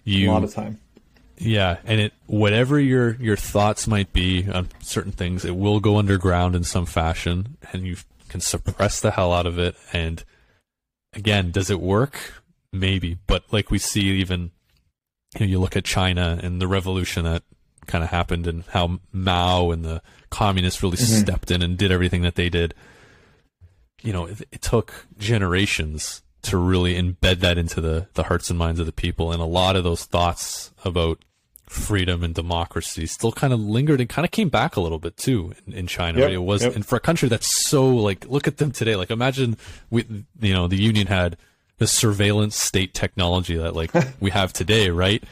You a lot of time. yeah, and it whatever your your thoughts might be on certain things, it will go underground in some fashion, and you can suppress the hell out of it. And again, does it work? Maybe, but like we see, even you know, you look at China and the revolution that kind of happened, and how Mao and the communists really stepped in and did everything that they did. You know, it, it took generations to really embed that into the, the hearts and minds of the people. And a lot of those thoughts about freedom and democracy still kind of lingered and kind of came back a little bit too in, in China. Yep, right? It was, yep. and for a country that's so like, look at them today. Like imagine we, you know, the union had the surveillance state technology that like we have today, right?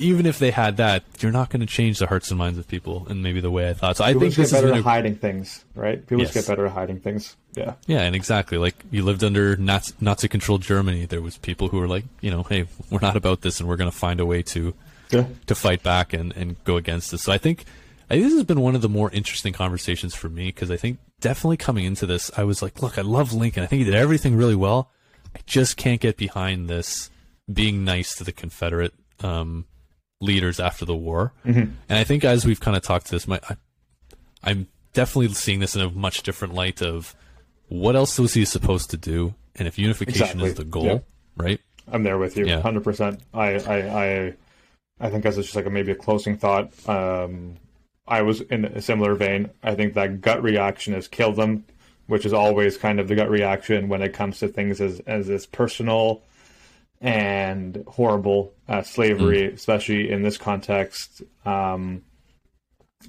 Even if they had that, you're not going to change the hearts and minds of people and maybe the way I thought. So I think just get better at hiding things, right? People just get better at hiding things. Yeah. yeah, and exactly like you lived under Nazi, Nazi-controlled Germany. There was people who were like, you know, hey, we're not about this, and we're going to find a way to Yeah. to fight back and, and go against this. So I think I think this has been one of the more interesting conversations for me because I think definitely coming into this, I was like, look, I love Lincoln. I think he did everything really well. I just can't get behind this being nice to the Confederate um, leaders after the war. And I think as we've kind of talked to this, my I, I'm definitely seeing this in a much different light of what else was he supposed to do, and if unification Exactly. is the goal, Yeah. right? I'm there with you, Yeah. hundred percent. I, I, I, I think as just like a, maybe a closing thought. Um, I was in a similar vein. I think that gut reaction is kill them, which is always kind of the gut reaction when it comes to things as as as personal and horrible uh, slavery, especially in this context. Um,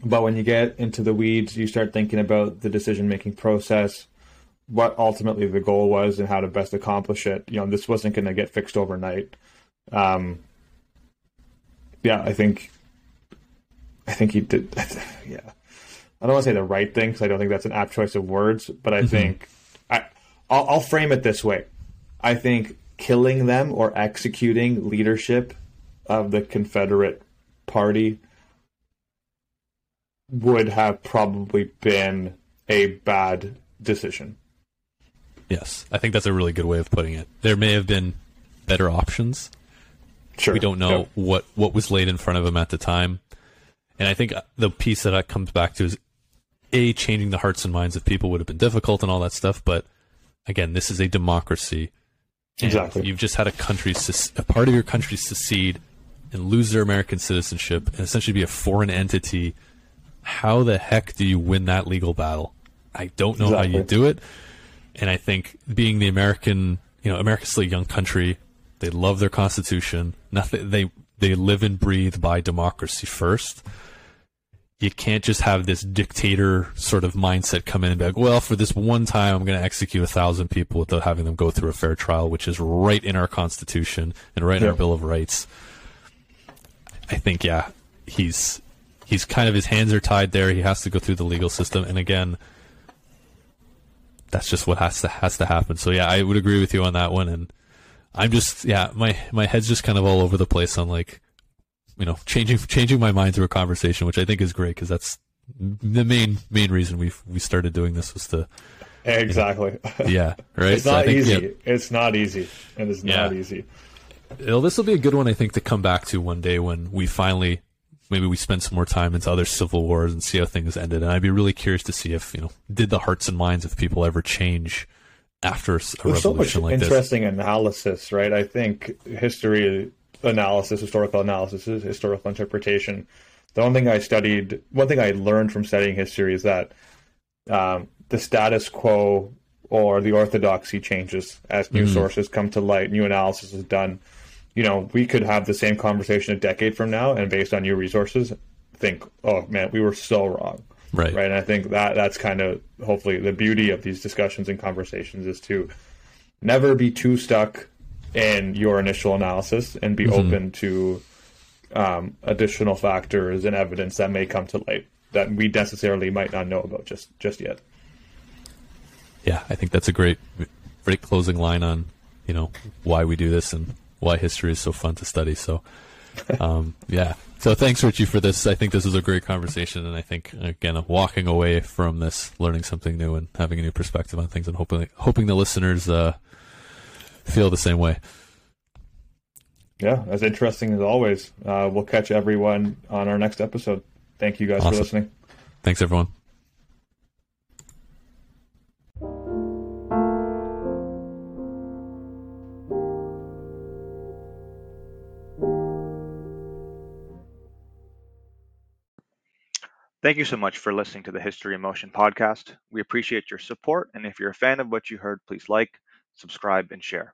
but when you get into the weeds, you start thinking about the decision making process, what ultimately the goal was, and how to best accomplish it. You know, this wasn't going to get fixed overnight. Um, yeah, I think, I think he did. Yeah, I don't want to say the right thing because I don't think that's an apt choice of words, but I think I, I'll, I'll frame it this way. I think killing them or executing leadership of the Confederate Party would have probably been a bad decision. Yes, I think that's a really good way of putting it. There may have been better options. Sure. We don't know Yep. what what was laid in front of him at the time, and I think the piece that that comes back to is a changing the hearts and minds of people would have been difficult and all that stuff. But again, this is a democracy. Exactly. You've just had a country, a part of your country secede and lose their American citizenship and essentially be a foreign entity. How the heck do you win that legal battle? I don't know how you do it. And I think being the American, you know, America's still a young country. They love their constitution. Nothing. They they live and breathe by democracy first. You can't just have this dictator sort of mindset come in and be like, well, for this one time, I'm going to execute a thousand people without having them go through a fair trial, which is right in our Constitution and right in our Bill of Rights. I think, yeah, he's he's kind of his hands are tied there. He has to go through the legal system, and again, that's just what has to has to happen. So yeah, I would agree with you on that one, and I'm just yeah, my my head's just kind of all over the place on like, you know, changing changing my mind through a conversation, which I think is great because that's the main main reason we we started doing this was to Exactly. yeah right. it's So not think, easy. yeah, It's not easy. And It is not Yeah. easy. Well, this will be a good one, I think, to come back to one day when we finally, maybe we spend some more time into other civil wars and see how things ended. And I'd be really curious to see if, you know, did the hearts and minds of people ever change after a There's so much revolution like this? interesting analysis, right? I think history analysis, historical analysis, historical interpretation. The one thing I studied, one thing I learned from studying history is that um, the status quo or the orthodoxy changes as new sources come to light, new analysis is done. You know, we could have the same conversation a decade from now, and based on new resources, think, oh man, we were so wrong Right. right? And I think that that's kind of hopefully the beauty of these discussions and conversations is to never be too stuck in your initial analysis and be Mhm. open to um, additional factors and evidence that may come to light that we necessarily might not know about just just yet. Yeah, I think that's a great, great closing line on, you know, why we do this and why history is so fun to study. So, um, yeah. So thanks, Ritchie, for this. I think this was a great conversation, and I think again, walking away from this, learning something new and having a new perspective on things, and hoping hoping the listeners uh, feel the same way. Yeah, as interesting as always. Uh, we'll catch everyone on our next episode. Thank you guys Awesome. for listening. Thanks, everyone. Thank you so much for listening to the History in Motion podcast. We appreciate your support, and if you're a fan of what you heard, please like, subscribe, and share.